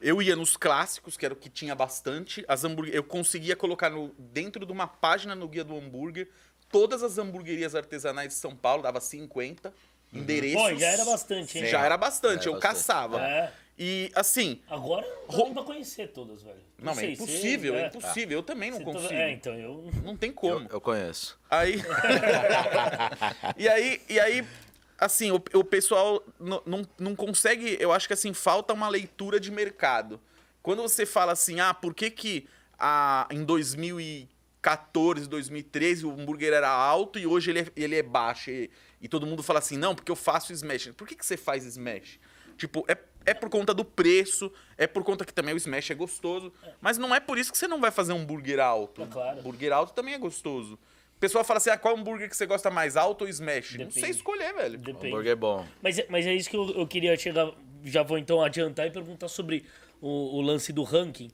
eu ia nos clássicos, que era o que tinha bastante. As hambúrguer, eu conseguia colocar no- dentro de uma página no guia do hambúrguer todas as hamburguerias artesanais de São Paulo, dava 50 endereços. Pô, já era bastante, hein? Já era bastante, É, eu bastante. caçava. É. E assim, Agora não dá pra conhecer todas, velho. não, é sei, você- impossível, é é. impossível. Eu também não Você tá- consigo. É, então eu. Não tem Eu, como. eu conheço. Aí. e aí, e aí, assim, o, o pessoal não, não, não consegue. Eu acho que assim, falta uma leitura de mercado. Quando você fala assim, ah, por que, que ah, em 2014, 2013 o hambúrguer era alto e hoje ele é, ele é baixo? E, e todo mundo fala assim, não, porque eu faço smash. Por que, que você faz smash? Tipo, é, é por conta do preço, é por conta que também o smash é gostoso. Mas não é por isso que você não vai fazer um hambúrguer alto. É claro. Hambúrguer alto também é gostoso. O pessoal fala assim, ah, qual hambúrguer que você gosta mais, alto ou smash? Não Depende. sei escolher, velho. Depende. Hambúrguer bom. Mas, é- mas é isso que eu, eu queria chegar. Já vou então adiantar e perguntar sobre o, o lance do ranking.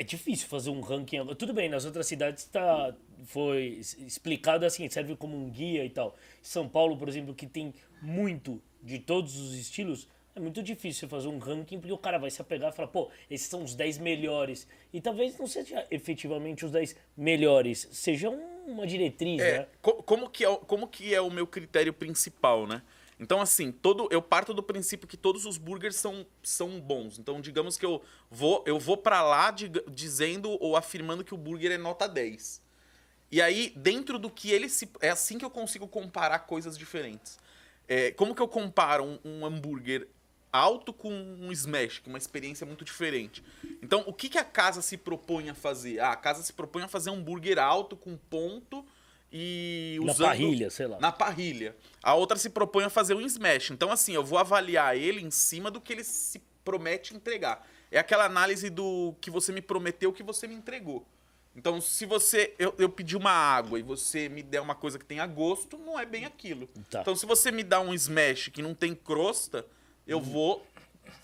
É difícil fazer um ranking. agora. Tudo bem, nas outras cidades tá, foi explicado assim, serve como um guia e tal. São Paulo, por exemplo, que tem muito de todos os estilos, é muito difícil você fazer um ranking, porque o cara vai se apegar e falar, pô, esses são os 10 melhores. E talvez não seja efetivamente os 10 melhores, seja uma diretriz, É, né? co- como, que é, como que é o meu critério principal, né? Então, assim, todo, eu parto do princípio que todos os burgers são, são bons. Então, digamos que eu vou, eu vou para lá diga- dizendo ou afirmando que o burger é nota 10. E aí, dentro do que ele se. É assim que eu consigo comparar coisas diferentes. É, como que eu comparo um, um hambúrguer alto com um smash, é uma experiência muito diferente? Então, o que, que a casa se propõe a fazer? Ah, a casa se propõe a fazer um hambúrguer alto com ponto e Na usando... parrilha, sei lá. Na parrilha. A outra se propõe a fazer um smash. Então, assim, eu vou avaliar ele em cima do que ele se promete entregar. É aquela análise do que você me prometeu, que você me entregou. Então, se você. Eu, eu pedi uma água e você me der uma coisa que tenha gosto, não é bem aquilo. Tá. Então, se você me dá um smash que não tem crosta, eu Uhum. vou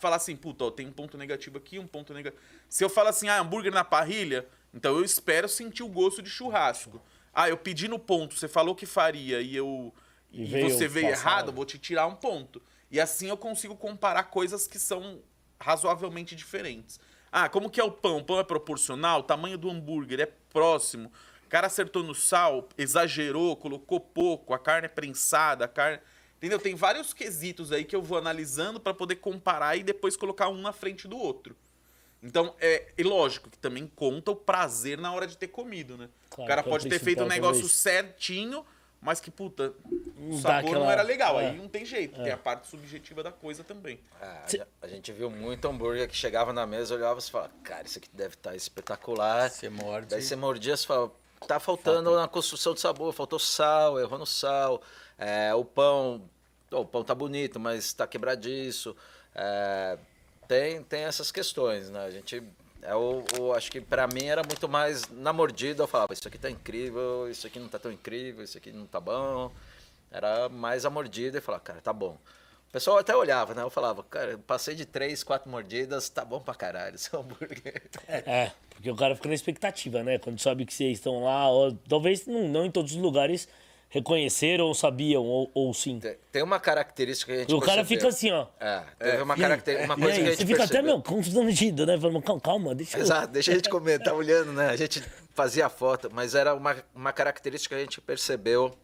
falar assim, puta, ó, tem um ponto negativo aqui, um ponto negativo. Se eu falo assim, ah, hambúrguer na parrilha, então eu espero sentir o gosto de churrasco. Ah, eu pedi no ponto, você falou que faria e eu. E veio você veio passado. errado, vou te tirar um ponto. E assim eu consigo comparar coisas que são razoavelmente diferentes. Ah, como que é o pão? O pão é proporcional, o tamanho do hambúrguer é próximo. O cara acertou no sal, exagerou, colocou pouco, a carne é prensada, a carne. Entendeu? Tem vários quesitos aí que eu vou analisando para poder comparar e depois colocar um na frente do outro. Então, é e lógico que também conta o prazer na hora de ter comido, né? Claro, o cara é pode ter feito um negócio talvez. certinho, mas que, puta, o Não dá sabor não aquela- era legal. é. Aí não tem jeito, tem a parte subjetiva da coisa também. Ah, a gen- a gente viu muito hambúrguer que chegava na mesa, olhava e falava, cara, isso aqui deve estar espetacular. Você morde. Daí você mordia e falava, tá faltando na construção de sabor, faltou sal, errou no sal, é, o pão, ó, o pão tá bonito, mas tá quebradiço. É, tem, tem essas questões, né? A gente, é o, o- acho que pra mim era muito mais na mordida, eu falava, isso aqui tá incrível, isso aqui não tá tão incrível, isso aqui não tá bom. Era mais a mordida e falava, cara, tá bom. O pessoal até olhava, né? Eu falava, cara, eu passei de três, quatro mordidas, tá bom pra caralho esse hambúrguer. É, porque o cara fica na expectativa, né? Quando sabe que vocês estão lá, ou, talvez não, não em todos os lugares reconheceram ou sabiam, ou, ou sim. Tem- Tem uma característica que a gente o cara percebeu. fica assim, ó. É, teve uma E aí? característica, uma coisa aí, que a gente você fica até, percebeu. meu, constrangido, né? Falando, calma, calma, deixa eu... Exato, deixa a gente comentar olhando, né? A gente fazia foto, mas era uma, uma característica que a gente percebeu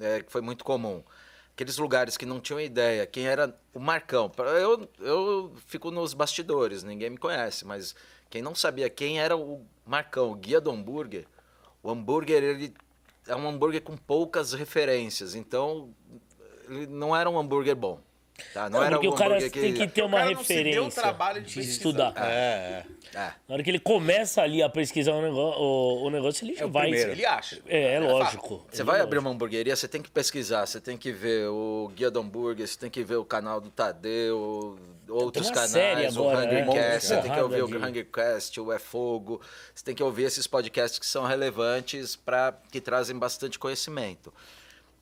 é, que foi muito comum. Aqueles lugares que não tinham ideia quem era o Marcão. Eu, eu fico nos bastidores, ninguém me conhece, mas quem não sabia quem era o Marcão, o guia do hambúrguer, o hambúrguer ele é um hambúrguer com poucas referências, então ele não era um hambúrguer bom. Tá? Não, Não, era porque o cara hambúrguer tem que ter uma cara não se deu o referência trabalho de de estudar. É, é. É. Na hora que ele começa ali a pesquisar o negócio, o, o negócio ele já o vai... primeiro. Ele acha. É, é lógico. Você É vai lógico. abrir uma hamburgueria, você tem que pesquisar, você tem que ver o Guia do Hambúrguer, você tem que ver o canal do Tadeu, outros uma canais, série o agora, Hungry né? Cast, você tem que ouvir de- o Hungry Cast, o É Fogo, você tem que ouvir esses podcasts que são relevantes para que trazem bastante conhecimento.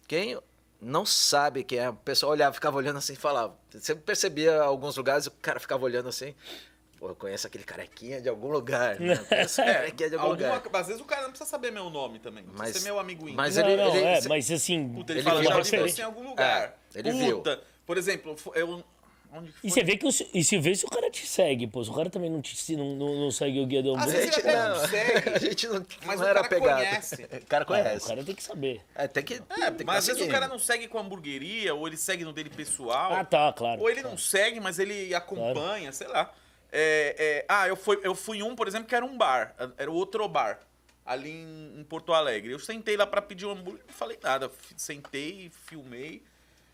Quem não sabe quem é, o pessoal olhava, ficava olhando assim e falava. Você percebia alguns lugares, o cara ficava olhando assim. Pô, eu conheço aquele carequinha de algum lugar. Né? Eu conheço aquele carequinha de algum Alguma, lugar. às vezes o cara não precisa saber meu nome também. Não Mas- precisa ser meu amigo íntimo. mas Não, ele- não, ele- é, cê- mas assim... Puta, ele, ele fala, viu já vi você em algum lugar. É, ele viu. Puta, por exemplo, eu... Onde que E foi? você vê que o, e se vê se o cara te segue, pô. Se o cara também não, te, se não, não, não segue o guia do Às hambúrguer, vezes ele até não segue, a gente não, mas não o era cara pegado. conhece. O cara é, conhece. o cara tem que saber. É, tem que. É, tem que mas às vezes o cara não segue com a hamburgueria, ou ele segue no dele pessoal. Ah, tá, claro. Ou ele não segue, mas ele acompanha, sei lá. É, é, ah, eu fui, eu fui um, por exemplo, que era um bar. Era o outro bar. Ali em, em Porto Alegre. Eu sentei lá pra pedir um hambúrguer não falei nada. Sentei, filmei.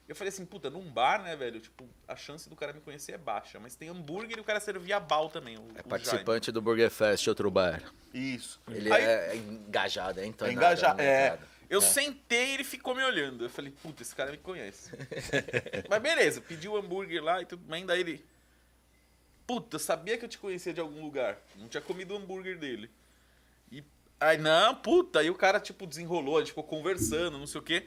Eu falei assim, puta, num bar, né, velho? Tipo, a chance do cara me conhecer é baixa. Mas tem hambúrguer e o cara servia bal também. O, É o participante do Burger Fest, outro bar. Jaime. Isso. Ele Aí- é engajado, é É entonado. engajar. né, É. cara? Eu sentei e ele ficou me olhando. Eu falei, puta, esse cara me conhece. Mas beleza, pedi o hambúrguer lá e tudo. Mas ainda ele. Puta, sabia que eu te conhecia de algum lugar. Não tinha comido o hambúrguer dele. E. Aí, não, puta. Aí o cara, tipo, desenrolou, a gente ficou conversando, não sei o quê.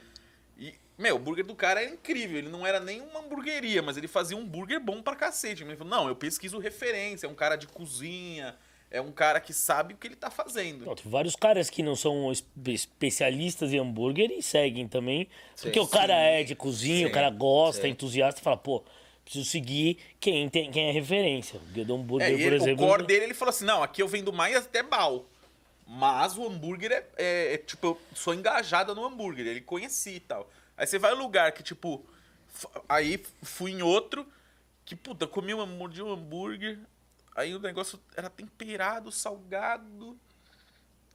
E, meu, o hambúrguer do cara era incrível. Ele não era nem uma hamburgueria, mas ele fazia um hambúrguer bom pra cacete. Ele falou, não, eu pesquiso referência, é um cara de cozinha. é um cara que sabe o que ele tá fazendo. Tem vários caras que não são espe- especialistas em hambúrguer e seguem também. porque Sim. o cara é de cozinha, o cara gosta, é sim. entusiasta, fala, pô, preciso seguir quem, tem, quem é referência. O Guido Hambúrguer, É, e por ele- exemplo. o core dele, ele falou assim, não, aqui eu vendo mais até bal. Mas o hambúrguer é, é- é, tipo, eu sou engajada no hambúrguer, ele conhecia e tal. Aí você vai um lugar que, tipo, aí fui em outro, que, puta, comi um, mordi um hambúrguer, aí o negócio era temperado, salgado.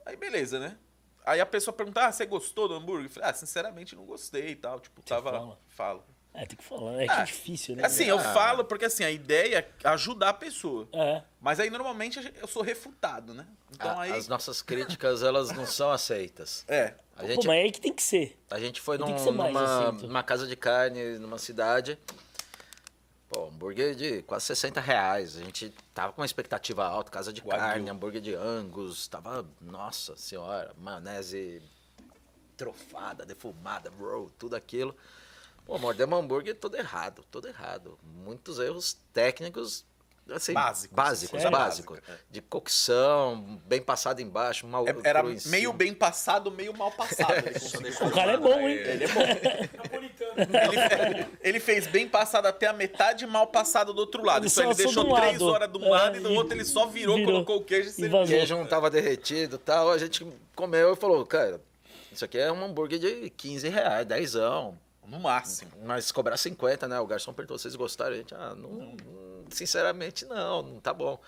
Aí beleza, né? Aí a pessoa pergunta, ah, você gostou do hambúrguer? Eu falei, ah, sinceramente não gostei e tal. Tipo, tava. fala? Falo. É, tem que falar. É que Ah, é difícil, né? Assim, eu Ah. falo porque assim, a ideia é ajudar a pessoa. É. Mas aí normalmente eu sou refutado, né? Então A- aí. As nossas críticas, elas não são aceitas. É. A Pô, gente, mas é aí que tem que ser. a gente foi num- numa, numa casa de carne, numa cidade. Pô, hambúrguer de quase 60 reais. A gente tava com uma expectativa alta, casa de Wagyu. carne, hambúrguer de angus. Tava, nossa senhora, maionese trofada, defumada, bro, tudo aquilo. Pô, mordemos hambúrguer todo errado, todo errado. Muitos erros técnicos, assim, Básicos. básicos, Sério? básicos. Básico, é. De cocção, bem passado embaixo, mal É- Era cru em meio cima. bem passado, meio mal passado. O cara é bom, hein? Ele é bom. Ele, ele fez bem passado até a metade e mal passado do outro lado. Ele Então ele deixou de um três lado. horas de um É, lado e do outro ele só virou, virou. colocou o queijo e. O queijo não tava derretido e tal. A gente comeu e falou, cara, isso aqui é um hambúrguer de 15 reais, 10. No máximo. Mas cobrar 50, né? O garçom perguntou, vocês gostaram? A gente, ah, não, hum, sinceramente não, não tá bom.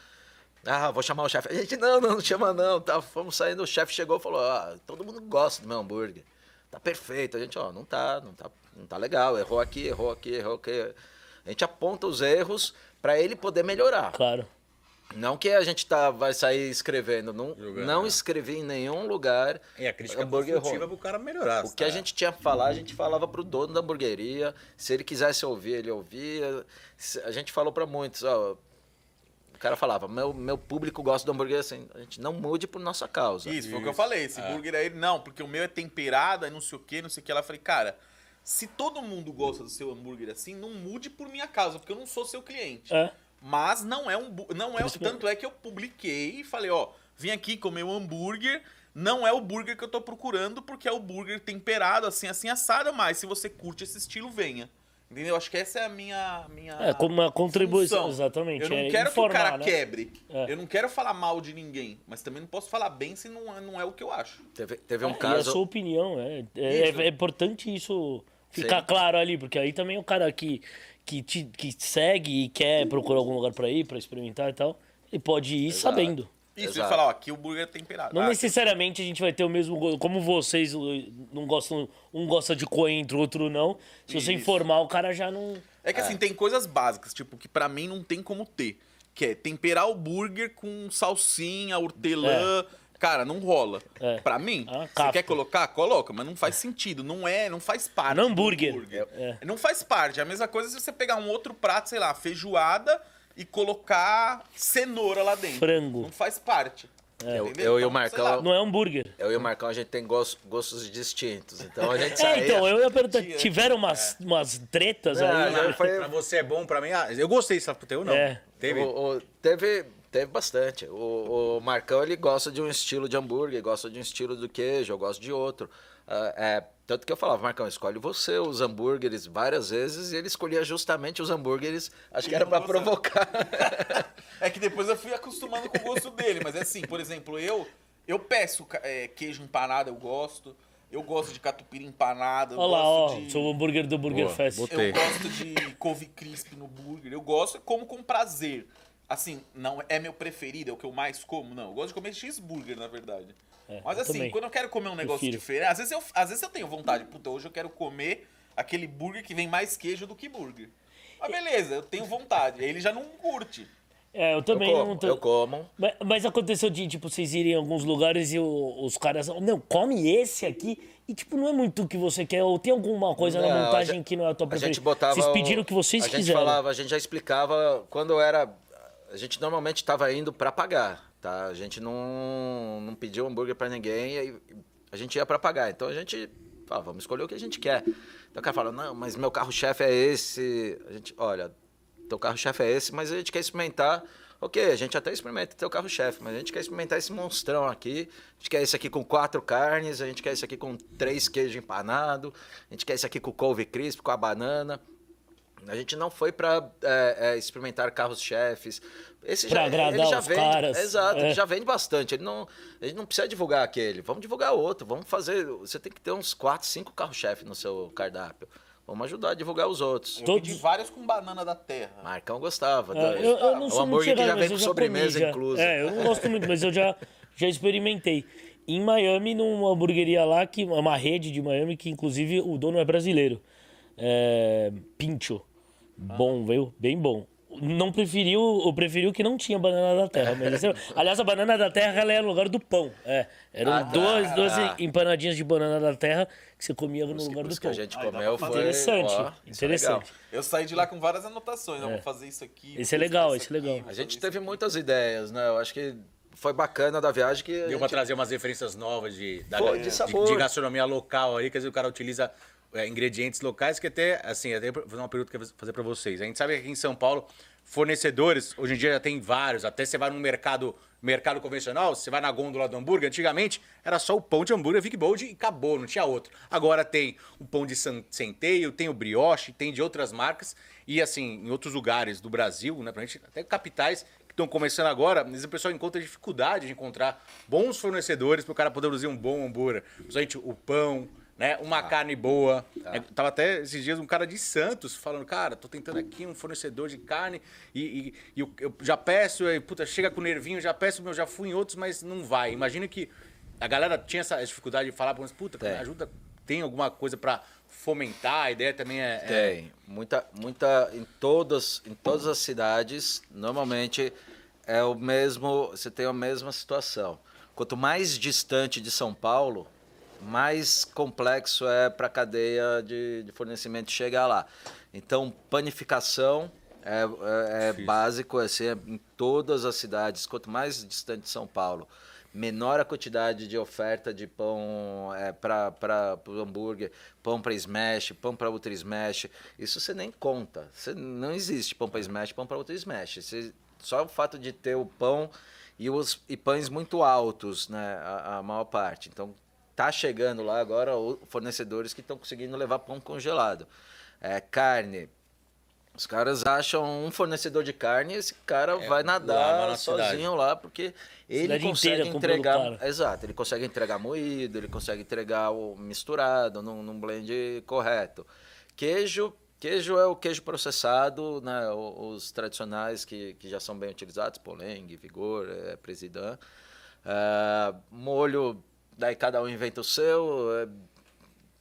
Ah, vou chamar o chefe. A gente, não, não, não chama não. Tá, fomos saindo, o chefe chegou e falou, ah, todo mundo gosta do meu hambúrguer. Tá perfeito. A gente, ó, não tá, não tá, não tá legal. Errou aqui, errou aqui, errou aqui. A gente aponta os erros para ele poder melhorar. Claro. Não que a gente tá, vai sair escrevendo, não, Jogando, não né? escrevi em nenhum lugar E a crítica hambúrguer construtiva pro cara melhorar. O que a tá? gente tinha que falar, a gente falava pro dono da hamburgueria. Se ele quisesse ouvir, ele ouvia. A gente falou para muitos, ó. O cara falava, meu, meu público gosta do hambúrguer assim. A gente não mude por nossa causa. Isso, foi o que eu falei. Esse hambúrguer aí, não, porque o meu é temperado, aí não sei o que, não sei o que. Eu falei, cara, se todo mundo gosta do seu hambúrguer assim, não mude por minha causa, porque eu não sou seu cliente. É. Mas não é um. Não é, que- tanto é que eu publiquei e falei, ó, vim aqui comer um hambúrguer. Não é o burger que eu tô procurando, porque é o burger temperado, assim, assim, assado, mas se você curte esse estilo, venha. Entendeu? Acho que essa é a minha. minha É, como uma contribuição, função. exatamente, Eu não é quero informar, que o cara né? quebre. É. Eu não quero falar mal de ninguém, mas também não posso falar bem se não, é- não é o que eu acho. Teve, teve um É, E a caso. sua opinião, é, é, Isso. é importante isso ficar Sim. claro ali, porque aí também o cara que, que, te, que segue e quer procurar algum lugar pra ir, pra experimentar e tal, ele pode ir Exato. sabendo. Isso, Exato. falar, ó, aqui o burger é temperado. Não Ah, necessariamente a gente vai ter o mesmo gosto. Como vocês não gostam, um gosta de coentro, outro não. Se você Isso. informar, o cara já não. É que assim, tem coisas básicas, tipo, que pra mim não tem como ter. Que é temperar o burger com salsinha, hortelã. Cara, não rola. É. Pra mim, Ah, você quer colocar? Coloca, mas não faz sentido. Não é, não faz parte. No do hambúrguer. hambúrguer. Não faz parte. É a mesma coisa se você pegar um outro prato, sei lá, feijoada e colocar cenoura lá dentro. Frango. Não faz parte. Eu- Entendeu? eu e o Então, Marcão- Não é hambúrguer. Eu e o Marcão, a gente tem gos- gostos distintos. Então a gente É, então, eu ia perguntar. Tiveram umas, umas tretas Não, aí. não, foi- Pra você é bom, pra mim. Ah, eu gostei, sabe pro teu não. É. Teve. O- o- teve, teve bastante. O, o Marcão, ele gosta de um estilo de hambúrguer, gosta de um estilo do queijo, eu gosto de outro. Ah, é, tanto que eu falava, Marcão, escolhe você os hambúrgueres várias vezes, e ele escolhia justamente os hambúrgueres, acho que era pra provocar. É que depois eu fui acostumando com o gosto dele, mas é assim, por exemplo, eu eu peço é, queijo empanado, eu gosto. Eu gosto de catupiry empanado, eu Olha lá, ó, gosto de seu hambúrguer do Burger Boa, Fest. botei. eu gosto de couve crisp no burger. Eu gosto, como com prazer. Assim, não é meu preferido, é o que eu mais como, não. Eu gosto de comer cheeseburger, na verdade. É, Mas eu assim, também. quando eu quero comer um negócio Prefiro. diferente, às vezes, eu, às vezes eu tenho vontade, puta, hoje eu quero comer aquele burger que vem mais queijo do que burger. Mas beleza, eu tenho vontade. Aí ele já não curte. É, eu Eu também como, não tô... eu como. Mas, mas aconteceu de, tipo, vocês irem em alguns lugares e o- os caras. Não, come esse aqui. E, tipo, não é muito o que você quer. Ou tem alguma coisa na Não, a montagem gente- que não é a tua A preferida. gente botava. Vocês pediram o- que vocês a gente quiseram. falava, a gente já explicava quando era. A gente normalmente estava indo para pagar, tá? A gente não, não pediu hambúrguer para ninguém aí a gente ia para pagar. Então a gente falava, vamos escolher o que a gente quer. Então o cara fala, não, mas meu carro-chefe é esse. A gente, olha, teu carro-chefe é esse, mas a gente quer experimentar Ok, a gente até experimenta ter o carro-chefe, mas a gente quer experimentar esse monstrão aqui. A gente quer esse aqui com quatro carnes, a gente quer esse aqui com três queijos empanados, a gente quer esse aqui com couve crisp, com a banana. A gente não foi para é, é, experimentar carros-chefes. Esse Pra já, agradar ele já os vende, caras, Exato, é. ele já vende bastante. Ele não, a gente não precisa divulgar aquele. Vamos divulgar outro. Vamos fazer. Você tem que ter uns quatro, cinco carros-chefe no seu cardápio. Vamos ajudar a divulgar os outros. Eu Todos- pedi vários com banana da terra. Marcão gostava. É, da- eu, eu não o sou muito hambúrguer que chegado, já mas vem com já sobremesa comi, já. inclusa. É, eu não gosto muito, mas eu já, já experimentei. Em Miami, numa hamburgueria lá, que é uma rede de Miami, que inclusive o dono é brasileiro. É, Pincho. Bom, viu? Bem bom. Não preferiu, eu preferiu que não tinha banana da terra. Mas esse- aliás, a banana da terra ela é no lugar do pão. É, eram Ah, tá. duas, duas Ah. empanadinhas de banana da terra que você comia no Os que- lugar os do que a pão. gente dá comeu pra foi. Interessante, ó, é interessante. legal. Eu saí de lá com várias anotações. Eu vou fazer isso aqui. Esse é legal, esse isso é legal. aqui, A gente teve muitas ideias, né? Eu acho que foi bacana da viagem que. Deu pra gente- trazer umas referências novas de, da- Pô, de sabor. de gastronomia local aí, quer dizer, o cara utiliza é, ingredientes locais que até, assim, até vou fazer uma pergunta que eu vou fazer pra vocês. A gente sabe que aqui em São Paulo, fornecedores, hoje em dia já tem vários, até você vai num mercado, mercado convencional, você vai na gôndola do hambúrguer, antigamente era só o pão de hambúrguer Vic Bold e acabou, não tinha outro. Agora tem o pão de centeio, tem o brioche, tem de outras marcas e assim, em outros lugares do Brasil, né, gente, até capitais que estão começando agora, vezes o pessoal encontra dificuldade de encontrar bons fornecedores para o cara poder produzir um bom hambúrguer. Principalmente o pão, né? Uma carne boa. É, tava até esses dias um cara de Santos falando, cara, tô tentando aqui um fornecedor de carne e, e- e eu, eu já peço, e, puta, chega com nervinho, já peço, meu, já fui em outros, mas não vai. Imagina que a galera tinha essa dificuldade de falar, mas, puta, Tem. ajuda, tem alguma coisa para fomentar, a ideia também é... é- Tem. Muita, muita, em todas, em todas as cidades, normalmente é o mesmo, você tem a mesma situação. Quanto mais distante de São Paulo, mais complexo é para a cadeia de, de fornecimento chegar lá. Então, panificação é, é- é básico assim, é em todas as cidades. Quanto mais distante de São Paulo, menor a quantidade de oferta de pão é, para o hambúrguer, pão para smash, pão para ultra smash. Isso você nem conta. Você, não existe pão para smash, pão para ultra smash. Você- só o fato de ter o pão e os e pães muito altos, né, a, a maior parte. Então tá chegando lá agora fornecedores que estão conseguindo levar pão congelado. É, carne. Os caras acham um fornecedor de carne e esse cara vai lá nadar na sozinho cidade. lá, porque ele consegue entregar. Exato, ele consegue entregar moído, ele consegue entregar o misturado num, num blend correto. Queijo, queijo é o queijo processado, né? Os tradicionais que, que já são bem utilizados, Poleng, Vigor, é. Ah, molho, daí cada um inventa o seu. é,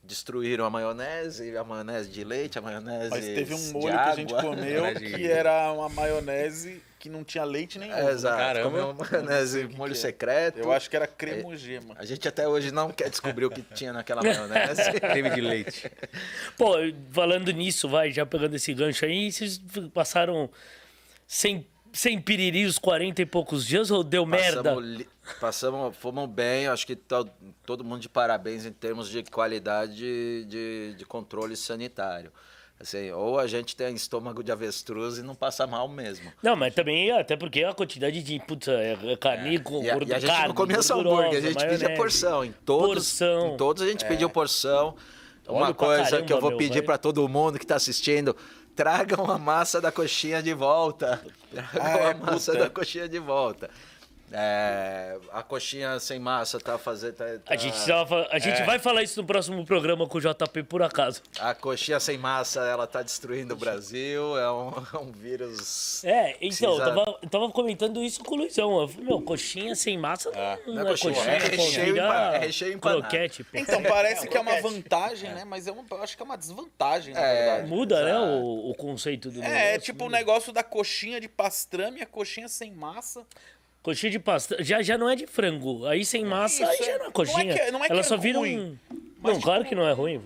destruíram a maionese, a maionese de leite, a maionese Mas teve um de molho que a gente água. comeu que era uma maionese que não tinha leite nenhum. É, exato, Caramba. comeu uma maionese, que molho que é. secreto. Eu acho que era cremogema. A gente até hoje não quer descobrir o que tinha naquela maionese. Creme de leite. Pô, falando nisso, vai, já pegando esse gancho aí, vocês passaram sem, sem piriri os 40 e poucos dias ou deu merda? Passamos, li- passamos, fomos bem, acho que to- todo mundo de parabéns em termos de qualidade de, de, de controle sanitário. Assim, ou a gente tem estômago de avestruz e não passa mal mesmo. Não, mas também, até porque a quantidade de puta, é, é carne com E a, e a gente carne, não comia só gordurosa, hambúrguer, a gente pedia porção. Em todos, Porção. Em todos a gente pediu porção. Uma coisa caramba, que eu vou meu, pedir para todo mundo que está assistindo: tragam a massa da coxinha de volta. Tragam Ah, é, a massa puta. da coxinha de volta. É, a coxinha sem massa tá fazendo. Tá, A gente, tava- a gente vai falar isso no próximo programa com o JP, por acaso. A coxinha sem massa, ela tá destruindo o Brasil. É um, é um vírus. É, então, eu Precisa- tava, tava comentando isso com o Luizão. Eu falei, meu, coxinha sem massa não, não é é coxinha, coxinha, é recheio empa- é recheio empanado. croquete, pô. Então, parece É, que é uma vantagem, né? Mas é eu acho que é uma desvantagem, na É. verdade. Muda, né, Exato. o, o conceito do É, negócio. tipo o negócio da coxinha de pastrame, a coxinha sem massa. Coxinha de pasta já, já não é de frango. Aí sem massa, Isso, aí já é- não é não é coxinha. que- não é que Ela é só vira ruim, um... mas, Não, claro tipo, que não é ruim.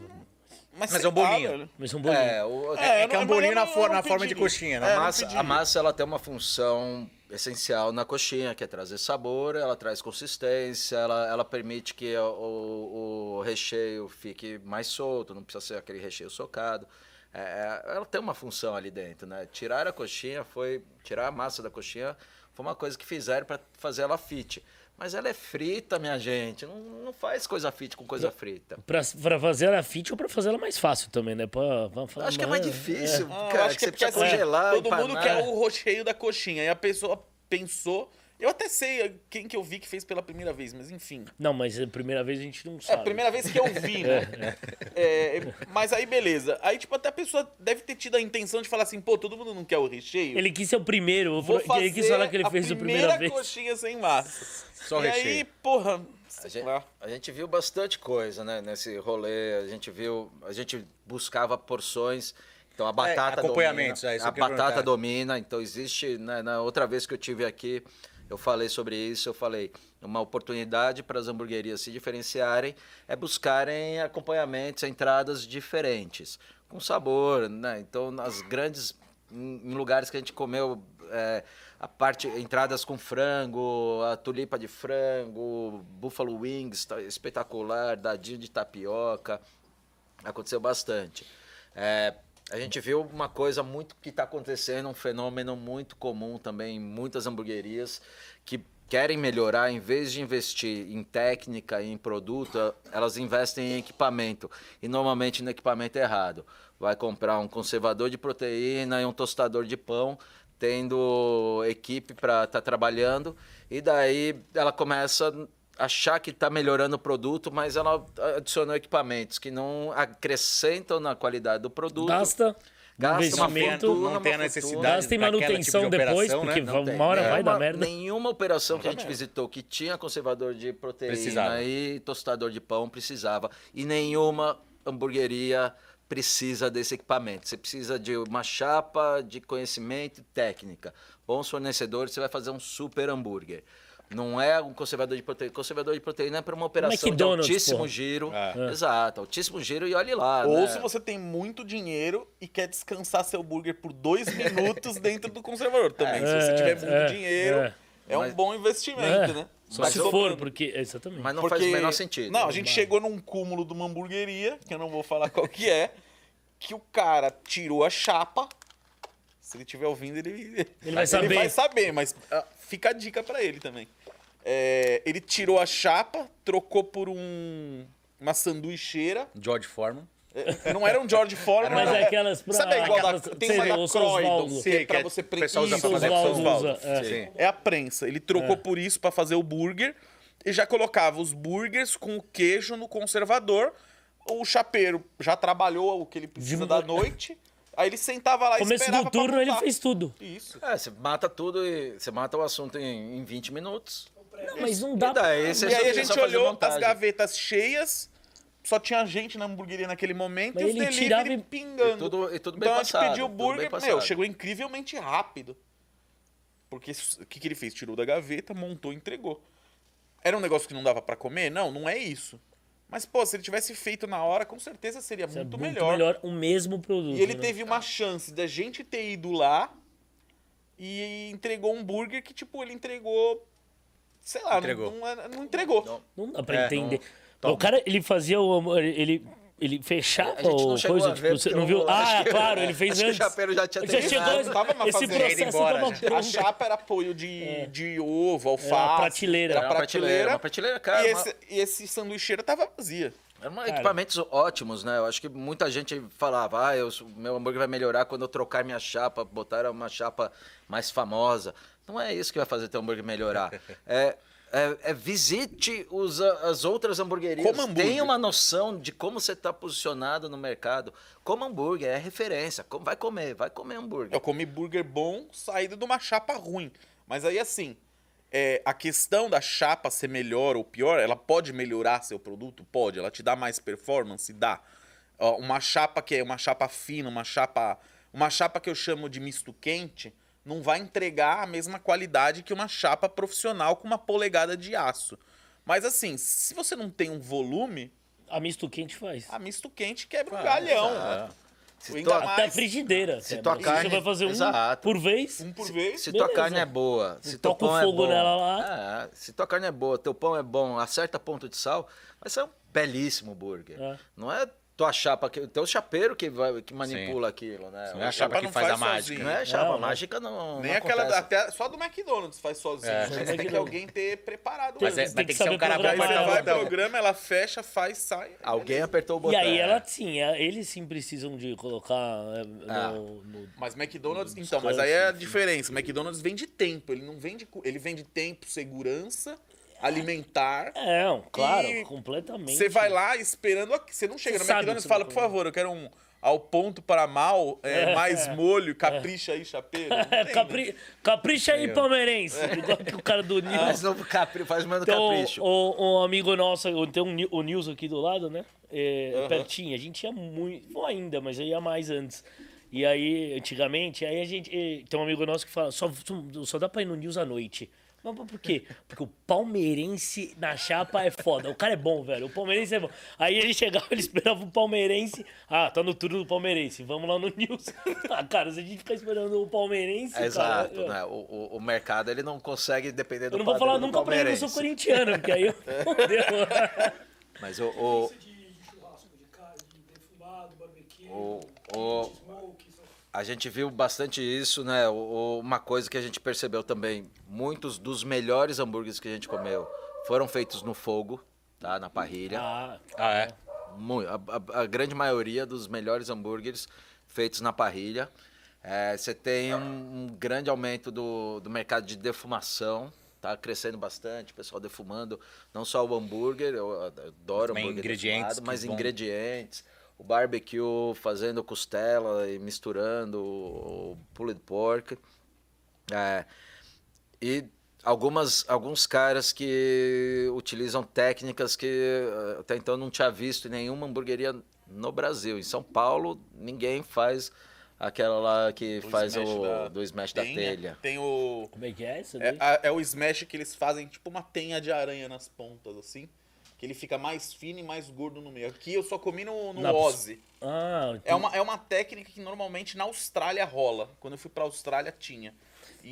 Mas sei é um bolinho. Mas um bolinho. É, o, É, É que é um bolinho na, for- na forma de coxinha, A né? É, não massa, a massa ela tem uma função essencial na coxinha, que é trazer sabor, ela traz consistência, ela, ela permite que o, o, o recheio fique mais solto, não precisa ser aquele recheio socado. É, é, ela tem uma função ali dentro, né? Tirar a coxinha foi. Tirar a massa da coxinha Foi uma coisa que fizeram para fazer ela fit. Mas ela é frita, minha gente. Não, não faz coisa fit com coisa frita. Pra, pra fazer ela fit ou pra fazer ela mais fácil também, né? Pra, vamos falar Acho que é mais mais- difícil, Ah, eu cara. acho que que é você porque precisa assim, congelar, todo mundo empanar. quer o recheio da coxinha. E a pessoa pensou. Eu até sei quem que eu vi que fez pela primeira vez, mas enfim. Não, mas a primeira vez a gente não É sabe. a primeira vez que eu vi, né? É, mas aí, beleza. Aí, tipo, até a pessoa deve ter tido a intenção de falar assim, pô, todo mundo não quer o recheio? Ele quis ser o primeiro. Vou fazer ele quis falar que ele a fez a primeira primeira vez. coxinha sem massa. Só e recheio. aí, porra, A gente, lá. a gente viu bastante coisa, né? Nesse rolê, a gente viu, a gente buscava porções. Então a batata acompanhamentos, domina. é isso a batata perguntar. domina. Então existe, né, na outra vez que eu tive aqui, eu falei sobre isso. Eu falei uma oportunidade para as hamburguerias se diferenciarem é buscarem acompanhamentos, entradas diferentes, com sabor, né? Então nas grandes em lugares que a gente comeu é, a parte entradas com frango, a tulipa de frango, buffalo wings, tá espetacular, dadinho de tapioca, aconteceu bastante. É, a gente viu uma coisa muito que está acontecendo, um fenômeno muito comum também em muitas hamburguerias que querem melhorar, em vez de investir em técnica e em produto, elas investem em equipamento e normalmente no equipamento errado. Vai comprar um conservador de proteína e um tostador de pão, tendo equipe para estar trabalhando e daí ela começa achar que está melhorando o produto, mas ela adicionou equipamentos que não acrescentam na qualidade do produto. Gasta, Gasta uma fortuna, não tem a necessidade gasta em manutenção tipo de depois, operação, né? porque tem. uma hora vai dar Nenhuma- merda. Nenhuma operação que a gente visitou que tinha conservador de proteína Precisava. e tostador de pão precisava. E nenhuma hamburgueria precisa desse equipamento. Você precisa de uma chapa de conhecimento e técnica. Bons fornecedores, você vai fazer um super hambúrguer. Não é um conservador de proteína. Conservador de proteína é para uma operação de altíssimo porra. giro. É. Exato, altíssimo giro e olhe lá. Ou né? se você tem muito dinheiro e quer descansar seu burger por dois minutos dentro do conservador também. se você É, tiver muito é, dinheiro, é. é, um Mas- bom investimento, É, né? Só Mas se for, porque. Exatamente. Mas não Porque- faz o menor sentido. Não, a gente chegou num cúmulo de uma hamburgueria, que eu não vou falar qual que é, que o cara tirou a chapa. Se ele estiver ouvindo, ele, Ele vai saber. vai saber, mas ah, fica a dica pra ele também. É, ele tirou a chapa, trocou por um uma sanduicheira. George Foreman. É, Não era um George Foreman, Mas é aquelas pra- Sabe igual da, tem uma da. Croydon, que é pra você o pre- pessoal usa Isso, pra fazer usa, é. É a prensa. Ele trocou por isso pra fazer o burger e já colocava os burgers com o queijo no conservador. O chapeiro já trabalhou o que ele precisa De- da noite. Aí ele sentava lá e Começo do turno ele fez tudo. Isso. É, você mata tudo e você mata o assunto em, em 20 minutos. Não, mas não dá E daí você E aí a gente olhou as gavetas cheias, só tinha gente na hamburgueria naquele momento Mas e os ele delivery tirava e- pingando. E tudo- e tudo bem então a gente passado, pediu o burger, passado. meu, chegou incrivelmente rápido. Porque o que, que ele fez? Tirou da gaveta, montou e entregou. Era um negócio que não dava pra comer? Não, não é isso. Mas, pô, se ele tivesse feito na hora, com certeza seria Isso é muito, muito melhor. melhor o mesmo produto. E ele né? teve uma chance da gente ter ido lá e entregou um burger que, tipo, ele entregou. Sei lá, Entregou. Não, não, não entregou. Não. Não dá pra É, entender. não- O cara, ele fazia o. Ele, ele fechava A gente não o chegou coisa, tipo, ver, não viu? Ah, que- claro, ele fez acho que o antes. chapeiro já tinha Já chegou, Tava mais esse processo embora. A chapa era apoio de, de ovo, alface. Era prateleira. Era prateleira, uma prateleira, cara, E uma- esse, e esse sanduicheira tava vazia. Eram Cara. equipamentos ótimos, né? Eu acho que muita gente falava, ah, eu, meu hambúrguer vai melhorar quando eu trocar minha chapa, botar uma chapa mais famosa. Não é isso que vai fazer teu hambúrguer melhorar. É, é, é visite os, as outras hamburguerias. Coma hambúrguer. Tenha uma noção de como você está posicionado no mercado. Coma hambúrguer, é referência. Vai comer, vai comer hambúrguer. Eu comi burger bom saído de uma chapa ruim. Mas aí, assim, é, a questão da chapa ser melhor ou pior, ela pode melhorar seu produto? Pode. Ela te dá mais performance? Dá. Ó, uma chapa que é uma chapa fina, uma chapa. Uma chapa que eu chamo de misto quente, não vai entregar a mesma qualidade que uma chapa profissional com uma polegada de aço. Mas assim, se você não tem um volume, A misto quente faz. a misto quente quebra um galhão. Se tua- mais- Até frigideira. se tua Você carne- vai fazer um Exato. por vez. Um por vez. Se tua Beleza. carne é boa, se Toca o é fogo bom, nela lá. é, se tua carne é boa, teu pão é bom, acerta ponto de sal, vai ser um belíssimo burger. É. Não é tua chapa, que- tem o chapeiro que, vai, que manipula aquilo, né? Não é a chapa chapa que não faz a faz mágica. sozinho. Não é chapa, Não, mágica não. Nem não aquela. acontece. Até, só do McDonald's faz sozinho. É. Mas tem que alguém ter preparado. Mas é- antes. vai ter que ser um cara bom Aí você ela. vai programa, ela fecha, faz, sai. Alguém apertou o E botão. aí é. ela sim, é, eles sim precisam de colocar é, Ah. no, no- Mas McDonald's, Descanso, então, mas aí é a diferença. McDonald's vende tempo, ele não vende. Ele vende tempo, segurança, alimentar. É, um, claro, completamente. Você vai lá esperando. aqui- Você não chega Você no McDonald's e fala, vai por favor, eu quero um ao ponto para mal, é, mais molho, capricha aí, chapeiro. É, capri... Capricha aí, palmeirense. Igual que o cara do Nils. Faz novo capri, faz mais Então, capricho. o, o amigo nosso, tem um, o Nils aqui do lado, né? É, Pertinho. A gente ia muito. Não ainda, mas eu ia mais antes. E aí, antigamente, aí a gente. Tem um amigo nosso que fala: só, só dá pra ir no News à noite. Mas por quê? Porque o palmeirense na chapa é foda. O cara é bom, velho. O palmeirense é bom. Aí ele chegava, ele esperava o palmeirense. Ah, tá no turno do palmeirense. Vamos lá no News. Ah, cara, se a gente ficar esperando o palmeirense. cara, Exato, eu- né? O, o, o mercado ele não consegue depender do Eu não vou falar nunca pra ele que eu sou corintiano, porque aí eu. Mas o, o, O- o- a gente viu bastante isso, né? O- o- uma coisa que a gente percebeu também, muitos dos melhores hambúrgueres que a gente comeu foram feitos no fogo, tá? Na parrilha. Ah, Ah, é? A, a- a grande maioria dos melhores hambúrgueres feitos na parrilha. É, Você tem um, um grande aumento do, do mercado de defumação, tá crescendo bastante, o pessoal defumando não só o hambúrguer, eu adoro Também hambúrguer ingredientes defumado, mas vão- ingredientes, o barbecue fazendo costela e misturando o, pulled pork. É, e algumas, alguns caras que utilizam técnicas que eh, até então eu não tinha visto em nenhuma hamburgueria no Brasil. Em São Paulo, ninguém faz aquela lá que Do faz smash o da do smash da telha. Tem o. como é que é isso? É, é o smash que eles fazem tipo uma tenha de aranha nas pontas, assim. Que ele fica mais fino e mais gordo no meio. Aqui eu só comi no, no Na- Ozzy. Ah, É uma, é uma técnica que normalmente na Austrália rola. Quando eu fui pra Austrália tinha.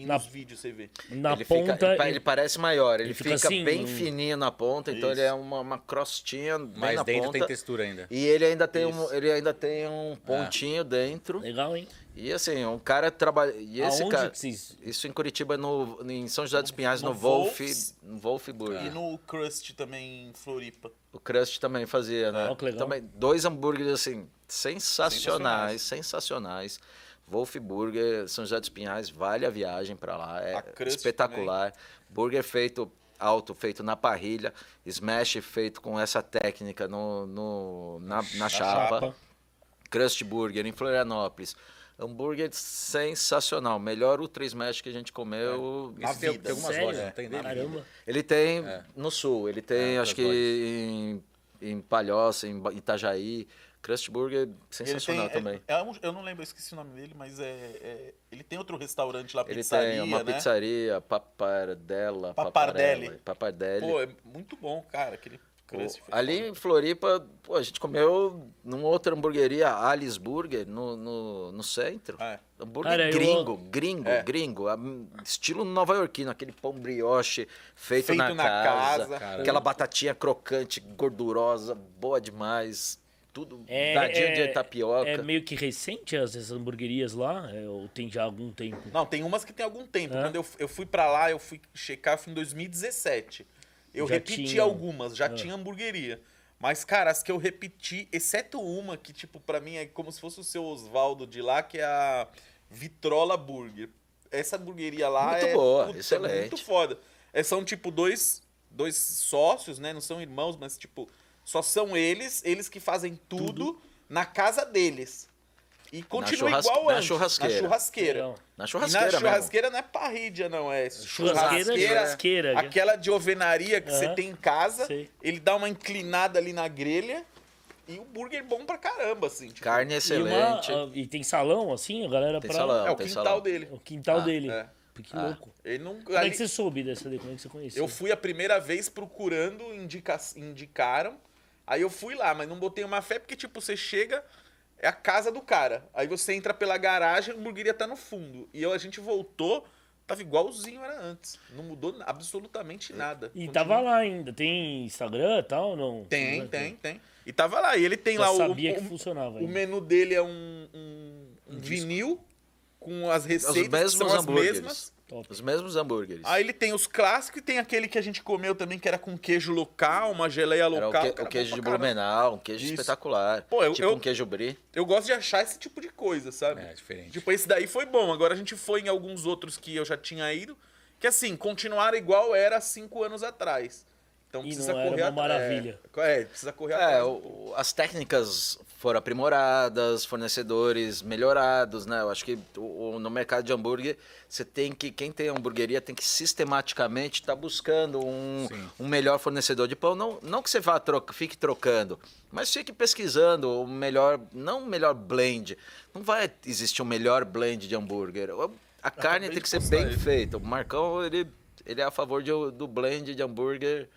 E Na- nos vídeos você vê. na ele, ponta. fica, ele, ele parece maior, ele, ele fica fica, assim, bem um- fininho na ponta, então Isso. ele é uma, uma crostinha bem Mas na dentro ponta. tem textura ainda. E ele ainda tem um, ele ainda tem um pontinho dentro. Legal, hein? E assim, um cara trabalha. E esse Aonde cara. vocês- Isso em Curitiba, no, em São José dos Pinhais, no, no Wolf, Wolf's. no Wolf Burger. E no Crust também em Floripa. O Crust também fazia, né? Ah, que legal. Também, dois hambúrgueres assim, sensacionais, sensacionais. Wolf Burger, São José dos Pinhais, vale a viagem para lá, é espetacular. Burger feito alto, feito na parrilha, smash feito com essa técnica no, no- na, na chapa. chapa. Crust Burger em Florianópolis. Hambúrguer sensacional, melhor ultra smash que a gente comeu. Na Esse tem, vida. tem algumas Sério? lojas, não tem dele? Caramba. Ele tem no sul, ele tem É, acho que em, em Palhoça, em Itajaí. Crust Burger Ele sensacional tem, também. é- é um- eu não lembro, eu esqueci o nome dele, mas é, é- ele tem outro restaurante lá, Ele pizzaria, tem uma né? pizzaria, Papardella, Papardelli. Papardelli. Pô, é muito bom, cara, aquele crust. Feito ali em Floripa, pô, a gente comeu numa outra hamburgueria, Alice Burger, no, no, no centro. É. Hambúrguer Cara, eu- gringo, gringo, É. gringo. Estilo nova-iorquino, aquele pão brioche feito, Feito na, na casa. casa. Aquela batatinha crocante, gordurosa, boa demais. Tudo É, dadinho é- de tapioca. É meio que recente as, essas hamburguerias lá? É, ou tem já algum tempo? Não, tem umas que tem algum tempo. É? Quando eu, eu fui pra lá, eu fui checar, eu fui em 2017. Eu Já repeti tinha. algumas, já Ah. tinha hamburgueria. Mas, cara, as que eu repeti, exceto uma que, tipo, pra mim é como se fosse o seu Oswaldo de lá, que é a Vitrola Burger. Essa hamburgueria lá Muito é boa, puta, excelente. muito foda. É, são, tipo, dois, dois sócios, né? Não são irmãos, mas, tipo, só são eles, eles que fazem tudo, na casa deles. E continua churras- igual na antes. churrasqueira. Na churrasqueira. Na churrasqueira, na mesmo. churrasqueira não é parrilha, não. É Churrasqueira, churrasqueira. churrasqueira. né? Aquela de alvenaria que você tem em casa. Sei. Ele dá uma inclinada ali na grelha. E o burger bom pra caramba, assim. tipo, Carne E, uma, excelente. ah, e tem salão, assim, a galera Tem pra... salão. É o tem quintal salão. dele. O quintal Ah, dele. é. Que Ah. louco. Ele não. Como é ali- que você soube dessa daí? Como é que você conheceu? Eu fui a primeira vez procurando, indica, indicaram. Aí eu fui lá, mas não botei uma fé, porque, tipo, você chega, é a casa do cara. Aí você entra pela garagem, a hamburgueria tá no fundo. E eu, a gente voltou, tava igualzinho era antes. Não mudou absolutamente nada. E Continua- tava lá ainda. Tem Instagram e tal? Não? Tem, Não tem, tem. E tava lá, e ele tem Já lá o, sabia o, que funcionava. o ainda. menu dele é um, um- um vinil com as receitas que mesmos são as mesmas. Top. Os mesmos hambúrgueres. Aí ele tem os clássicos e tem aquele que a gente comeu também, que era com queijo local, uma geleia Era local. o, que- cara, o queijo de caramba. Blumenau, um queijo Isso. espetacular. Pô, eu- tipo eu- um queijo brie. Eu gosto de achar esse tipo de coisa, sabe? É, diferente. Tipo, esse daí foi bom. Agora a gente foi em alguns outros que eu já tinha ido, que assim, continuaram igual era cinco anos atrás. Então E precisa não era correr uma atrás. maravilha. É, é, precisa correr É, atrás. o- as técnicas foram aprimoradas, fornecedores melhorados, né? Eu acho que o- o- no mercado de hambúrguer, você tem que, quem tem hamburgueria tem que sistematicamente estar buscando um, um melhor fornecedor de pão. Não, não que você vá troca, fique trocando, mas fique pesquisando o melhor, não o melhor blend. Não vai existir um melhor blend de hambúrguer. A carne Acabei tem que ser bem ele. feita. O Marcão, ele, ele é a favor de- do blend de hambúrguer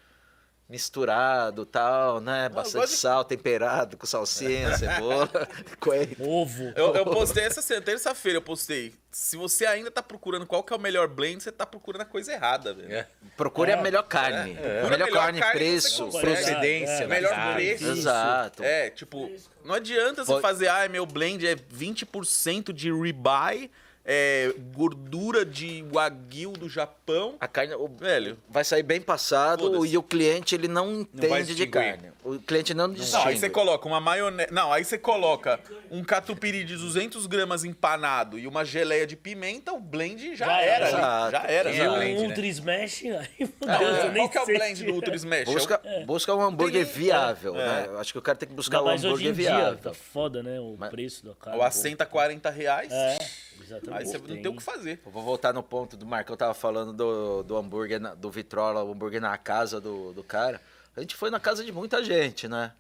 misturado, tal, né? Bastante de- sal, temperado, com salsinha, cebola, coelho. Ovo. Eu, eu postei essa semana, terça-feira eu postei. Se você ainda tá procurando qual que é o melhor blend, você tá procurando a coisa errada, velho. É. Procure É, a melhor carne. é. A melhor, Melhor carne, carne você preço. Procedência, É, melhor carne. preço. Exato. É, tipo, não adianta você Foi- fazer, ah, meu blend é 20% de ribeye, é, gordura de wagyu do Japão. A carne o- Velho. vai sair bem passado e o cliente ele não entende de distinguir. carne. O cliente não Não, distingue. aí você coloca uma maionese. Não, aí você coloca um catupiry de 200 gramas empanado e uma geleia de pimenta, o blend já, Já era. Exato. Já era. E É o já. blend, né? Ultra Smash, aí, Não, nem qual que é o blend do Ultra Smash? É o- Busca, busca um hambúrguer Tem- viável, é. né? Acho que o cara tem que buscar Ainda um hambúrguer em dia, viável. tá foda, né? O Mas- preço da carne. O assenta 40 reais. É, exatamente. Aí você não tem o que fazer. Eu vou voltar no ponto do Marcão tava falando do, do hambúrguer, na- do Vitrola, o hambúrguer na casa do, do cara. A gente foi na casa de muita gente, né?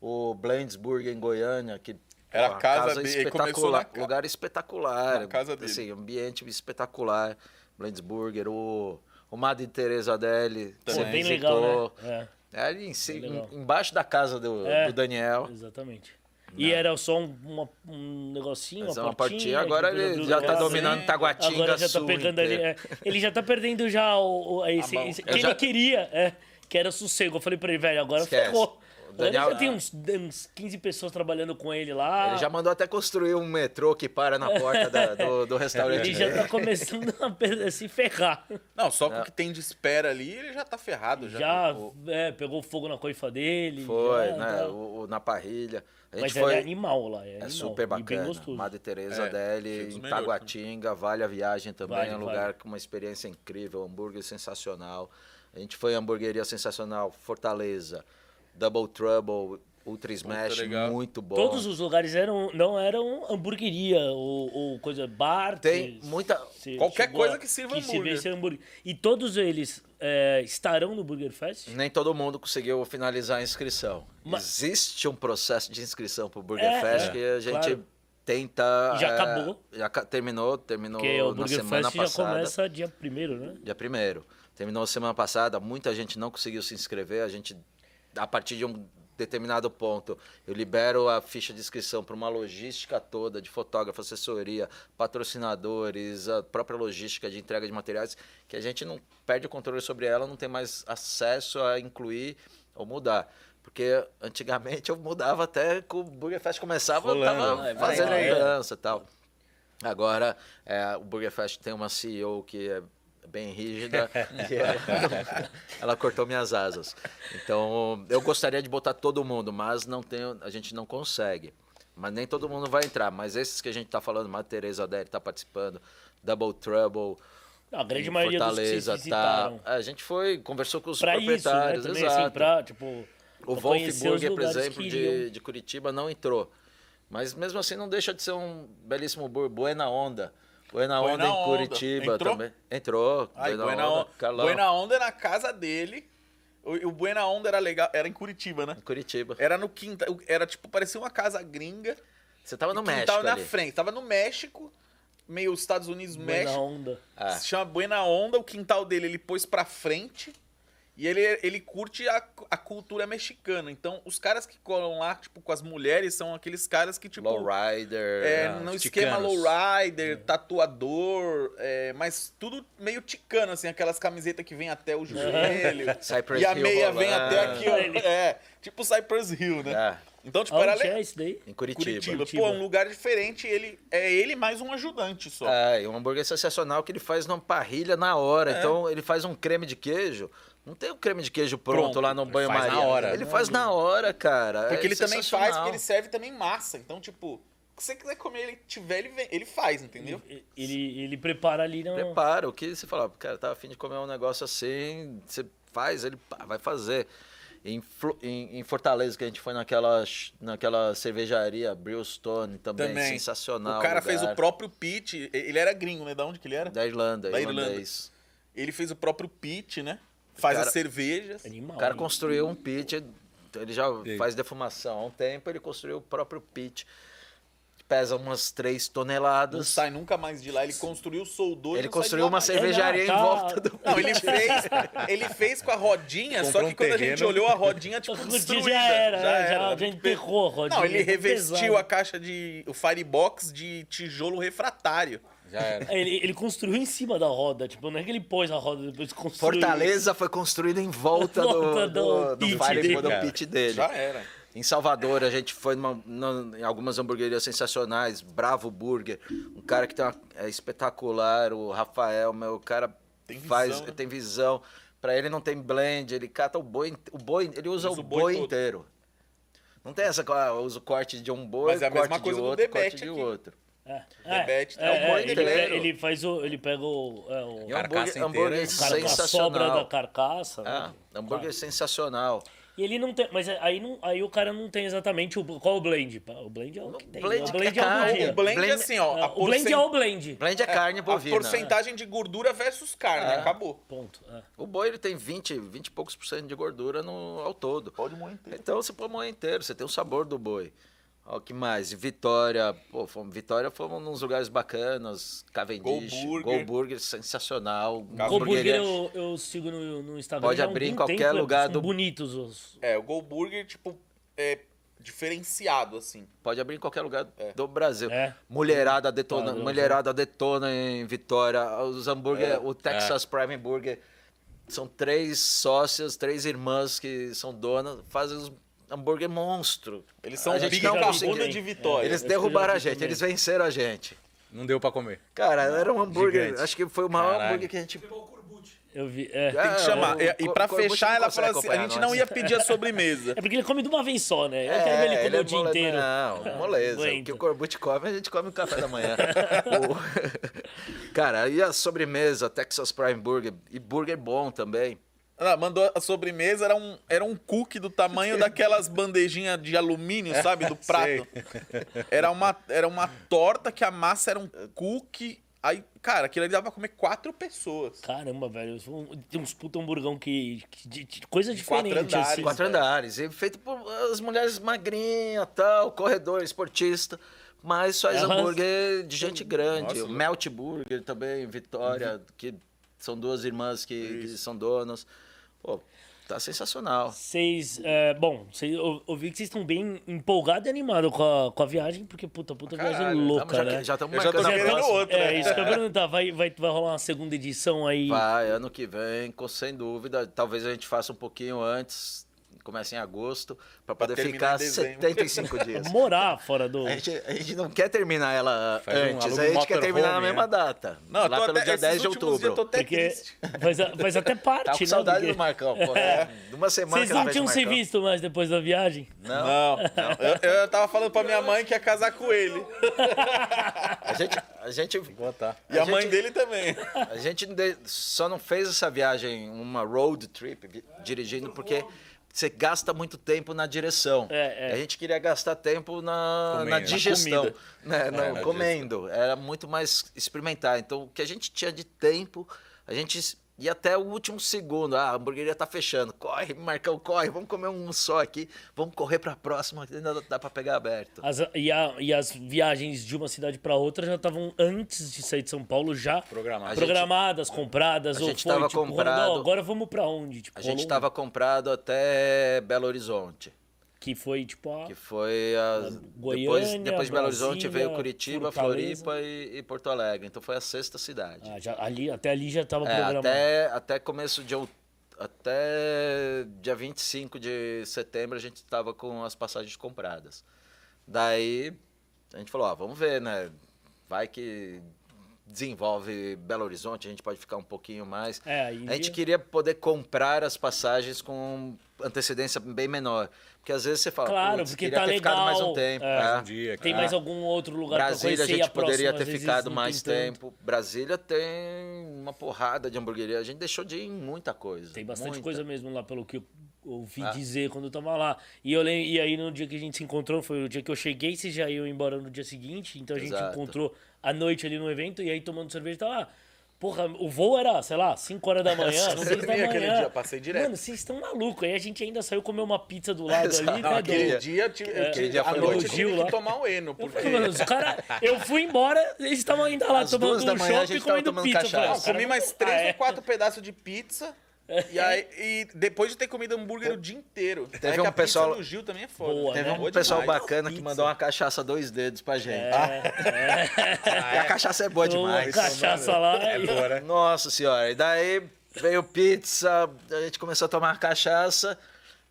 O Blends Burger em Goiânia, que Era a casa dele, começou espetacular, na lugar espetacular, na casa dele. assim, ambiente espetacular. Blends Burger, o, o Madre Teresa Deli, Pô, você bem legal, né? É ali em embaixo da casa do, É. do Daniel. É, exatamente. E era só um, uma- um negocinho, Mas é uma portinha. portinha, agora ele já tá dominando Taguatinga Agora já tá pegando ali. é. ele já tá perdendo já o, o- esse, esse- que já- ele queria, é, que era sossego. Eu falei pra ele, velho, agora Esquece. ferrou. Daniel- já tem uns, uns 15 pessoas trabalhando com ele lá. Ele já mandou até construir um metrô que para na porta da- do, do restaurante. Ele já tá começando a se ferrar. Não, só com o que tem de espera ali, ele já tá ferrado. Já. Já O- é, pegou fogo na coifa dele. Foi, já, né? tá. O, o- na parrilha. A gente Mas foi. ele é animal lá. É, É animal, super bacana. Madre Teresa É, dele, em Taguatinga, vale a viagem também. Vale, é um vale. lugar com uma experiência incrível, hambúrguer sensacional. A gente foi em hamburgueria sensacional, Fortaleza, Double Trouble, Ultra Smash, legal. muito bom. Todos os lugares eram, não eram hamburgueria ou, ou coisa bar. Tem que muita- se- Qualquer coisa a- que sirva se hambúrguer. ser hambúrguer. E todos eles é, estarão no Burger Fest? Nem todo mundo conseguiu finalizar a inscrição. Mas- Existe um processo de inscrição para o Burger É, Fest é, que a gente claro. tenta. E já é, acabou. Já terminou, terminou Porque o na Burger semana Fest já passada. começa dia primeiro, né? Dia primeiro. Terminou semana passada, muita gente não conseguiu se inscrever. A gente, a partir de um determinado ponto, eu libero a ficha de inscrição para uma logística toda de fotógrafo, assessoria, patrocinadores, a própria logística de entrega de materiais, que a gente não perde o controle sobre ela, não tem mais acesso a incluir ou mudar. Porque antigamente eu mudava até que o Burger Fest começava, eu Rolando. tava Ah, vai, fazendo vai. mudança e tal. Agora, é, o Burger Fest tem uma CEO que é bem rígida e ela, ela cortou minhas asas. Então, eu gostaria de botar todo mundo, mas não tenho, a gente não consegue. Mas nem todo mundo vai entrar. Mas esses que a gente está falando, Tereza Adélio está participando, Double Trouble, A grande maioria dos que Fortaleza tá. A gente foi, conversou com os Pra isso, né? proprietários, Também, exato. assim, pra, tipo... O pra Wolf conhecer os Burger, por exemplo, de, de Curitiba não entrou. Mas mesmo assim não deixa de ser um belíssimo burger. Buena Onda. Buena Onda Buena em Onda. Curitiba Entrou? também. Entrou. Ai, Buena, Buena, Onda. Onda, Buena Onda é na casa dele. O, o Buena Onda era legal, era em Curitiba, né? Em Curitiba. Era no quintal, era tipo, parecia uma casa gringa. Você tava no quintal México na ali. frente. Tava no México, meio Estados Unidos, Buena México. onda. Ah. Se chama Buena Onda, o quintal dele ele pôs pra frente E ele, ele curte a, a cultura mexicana. Então, os caras que colam lá, tipo, com as mulheres, são aqueles caras que, tipo. Lowrider. É, Ah, no os esquema ticanos. lowrider, tatuador, é, mas tudo meio ticano, assim, aquelas camisetas que vem até o joelho. Cypress e a Hill meia vem até aqui, ó. É, tipo Cypress Hill, né? É, Então, tipo, era Onde le- é isso daí? em Curitiba. Curitiba. Curitiba. Pô, um lugar diferente, ele é ele mais um ajudante só. É, e um hambúrguer sensacional que ele faz numa parrilha na hora. É. Então ele faz um creme de queijo. Não tem o creme de queijo pronto, Pronto. lá no Ele banho faz maria. na hora. Ele faz na hora, cara. Porque É ele também faz, porque ele serve também massa. Então, tipo, o que você quiser comer, ele tiver, ele, vem, ele faz, entendeu? Ele, ele prepara ali no. Prepara, o que você fala, cara, tá afim de comer um negócio assim, você faz, ele pá, vai fazer. Em, em, em Fortaleza, que a gente foi naquela, naquela cervejaria Brewstone também, Também. sensacional. o cara lugar. fez o próprio pitch. Ele era gringo, né? Da onde que ele era? Da Irlanda, Da Irlanda. irlandês. Ele fez o próprio pitch, né? Faz cara- as cervejas. Animal. O cara construiu um pit, ele já Sim. faz defumação há um tempo, ele construiu o próprio pit. Pesa umas 3 toneladas. Não sai nunca mais de lá. Ele construiu, soldou e Ele não sai de construiu lá uma mais. cervejaria em tá- volta do Não, ele fez, ele fez com a rodinha, só Comprou que um quando a gente terreno. olhou a rodinha, tipo, destruída. já era, já, já, era. já enterrou a rodinha. Não, ele tá revestiu pesado. a caixa de. o firebox de tijolo refratário. Já era. Ele, ele construiu em cima da roda, tipo, não é que ele pôs a roda depois construiu. Fortaleza foi construído em volta do, Volta do, do do, pit fire- dele. do pit dele. Já era. Em Salvador, a gente foi numa- numa- em algumas hamburguerias sensacionais, Bravo Burger, um cara que tem uma, é espetacular, o Rafael, meu, o cara Tem visão, faz, né? tem visão. Pra ele não tem blend, ele cata o boi, o boi, ele usa, Usa o o boi boi, inteiro. Não tem essa, ah, usa o corte de um boi, Mas é a corte mesma coisa de do outro, corte de aqui. outro. É, Debete, é, é o boi ele, inteiro. ele faz o. Ele pega o. É, o E Carcaça hambúrguer, a sobra da sensacional. carcaça. Ah, né? hambúrguer sensacional. E ele não tem. Mas aí, não, aí o cara não tem exatamente o. Qual o blend? O blend é o que tem. blend o blend é é carne, dia. O blend, Blend- assim, ó. É, a o blend é o blend. Blend é carne A bovina. porcentagem de gordura versus carne, É. acabou. Ponto. é. O boi ele tem 20, 20 e poucos por cento de gordura no, ao todo. Pode moer inteiro. Então você pode moer inteiro, você tem o sabor do boi. Ó, que mais? Vitória, pô, fomos, Vitória fomos nos lugares bacanas, Cavendish, Go Burger. Go Burger, sensacional. O hamburgueria- hambúrguer eu, eu sigo no, no Instagram. Pode abrir em qualquer tempo, lugar são do- bonitos os. É, o Go Burger, tipo, é diferenciado, assim. Pode abrir em qualquer lugar É. do Brasil. É. Mulherada detona, Padrão, mulherada detona em Vitória. Os hambúrguer, É. o Texas Prime Burger, são três sócias, três irmãs que são donas, fazem os hambúrguer monstro. Eles são A gente Big não Carbuda conseguiu. de Vitória. Eles derrubaram a gente, eles venceram a gente. Não deu pra comer. Cara, era um hambúrguer, Gigante. acho que foi o maior Caralho. hambúrguer que a gente... O. Eu vi. É. Tem que chamar. o- E, o pra Corbucci fechar, não ela consegue falou assim: a acompanhar gente nós. não ia pedir a sobremesa. É porque ele come de uma vez só, né? Eu quero ver ele comer é o dia mole- inteiro. Não, moleza. o que o Corbucci come, a gente come no café da manhã. O- Cara, e a sobremesa, Texas Prime Burger, e burger bom também. Ela mandou a sobremesa, era um, era um cookie do tamanho daquelas bandejinhas de alumínio, sabe? Do prato. Era uma, era uma torta que a massa era um cookie. Aí, cara, aquilo ali dava pra comer quatro pessoas. Caramba, velho. Tem uns puta hamburgão que. que de, de coisa quatro diferente. andares. assim. Quatro andares, e feito por as mulheres magrinhas, tal, corredor, esportista. Mas faz Elas- hambúrguer de gente grande. Nossa, o Melt Burger também, Vitória, que são duas irmãs que, que são donas. Pô, tá sensacional. Vocês. é, bom, cês, eu, eu vi que vocês estão bem empolgados e animados com a, com a viagem, porque puta, puta viagem Caralho, louca, Tamo já, né? já estamos já tô marcando a próxima. outra. É, isso que eu ia perguntar. Vai, vai, vai rolar uma segunda edição aí. Vai, ano que vem, com, sem dúvida. Talvez a gente faça um pouquinho antes, comece em agosto, para poder ficar em dezembro. 75 dias. Morar fora do. A gente, a gente não quer terminar ela Faz um antes, aluga a um gente quer terminar na motorhome, mesma né? data. Não, lá pelo até, dia esses 10 de dias eu tô outubro. até Porque triste. faz, a- faz até parte, Tá com né? saudade Porque do Marcão, pô. É. De uma semana Vocês que não tinham se visto mais depois da viagem? Não. Não, não. Eu, eu tava falando pra minha mãe que ia casar com ele. A gente, a gente, Botar. E a, A mãe gente- dele também. a gente só não fez essa viagem, uma road trip, dirigindo, porque você gasta muito tempo na direção. É, é. A gente queria gastar tempo na, Comendo, na digestão, né? Não, É, na comendo. Era muito mais experimentar. Então, o que a gente tinha de tempo, a gente E até o último segundo, ah, a hamburgueria tá fechando. Corre, Marcão, corre, vamos comer um só aqui. Vamos correr pra próxima, ainda dá pra pegar aberto. As, e, a- e as viagens de uma cidade pra outra já estavam antes de sair de São Paulo já Programado. programadas, compradas a ou gente foi tava tipo, comprado- "Ó, agora vamos pra onde? Tipo, A gente estava comprado até Belo Horizonte. Que foi tipo a Que foi a. Goiânia, depois, depois de Belo Horizonte veio Curitiba, Fortaleza. Floripa e, e Porto Alegre. Então foi a sexta cidade. ah, já, ali até ali já tava É, programado. até, até começo de out- até dia 25 de setembro a gente estava com as passagens compradas. Daí a gente falou, ó, vamos ver, né? Vai que desenvolve Belo Horizonte, a gente pode ficar um pouquinho mais. É, aí a gente queria poder comprar as passagens com antecedência bem menor. Porque às vezes você fala, Claro, "Putz, porque queria tá ter ficado mais legal, um tempo. é. é. Um dia, Tem cara. mais algum outro lugar Brasília a gente a poderia ter ficado mais tem tanto. tempo. Brasília tem uma porrada de hamburgueria. A gente deixou de ir em muita coisa. Tem bastante muita. coisa mesmo lá, pelo que eu ouvi Ah. dizer quando eu tava lá. E, eu lem- e aí no dia que a gente se encontrou, foi o dia que eu cheguei, vocês já iam embora no dia seguinte, então a gente Exato. encontrou à noite ali no evento, e aí tomando cerveja, tava... ah, Porra, o voo era, sei lá, 5 horas da manhã, 6 da dormi aquele manhã. dia, passei direto. Mano, vocês estão malucos. Aí a gente ainda saiu comer uma pizza do lado ali, né, Não, aquele do- dia, eu tive- eu É, tive- dia foi noite eu tive lá. que tomar o Eno, Eu porque... falei, mano, os cara, eu fui embora, eles estavam ainda lá Às tomando um manhã gente e comendo tomando pizza. Eu cachaça. Não, cara comi mais três Ah, é. ou quatro pedaços de pizza. E aí, e depois de ter comido hambúrguer o dia inteiro. Teve é que um a pizza pessoal- do Gil também é foda. Boa, Teve né? um Boa pessoal demais. bacana que Pizza. mandou uma cachaça dois dedos pra gente. É, E a cachaça é boa Tomou uma demais. cachaça lá. É e- boa, né? Nossa senhora. E daí veio pizza, a gente começou a tomar cachaça.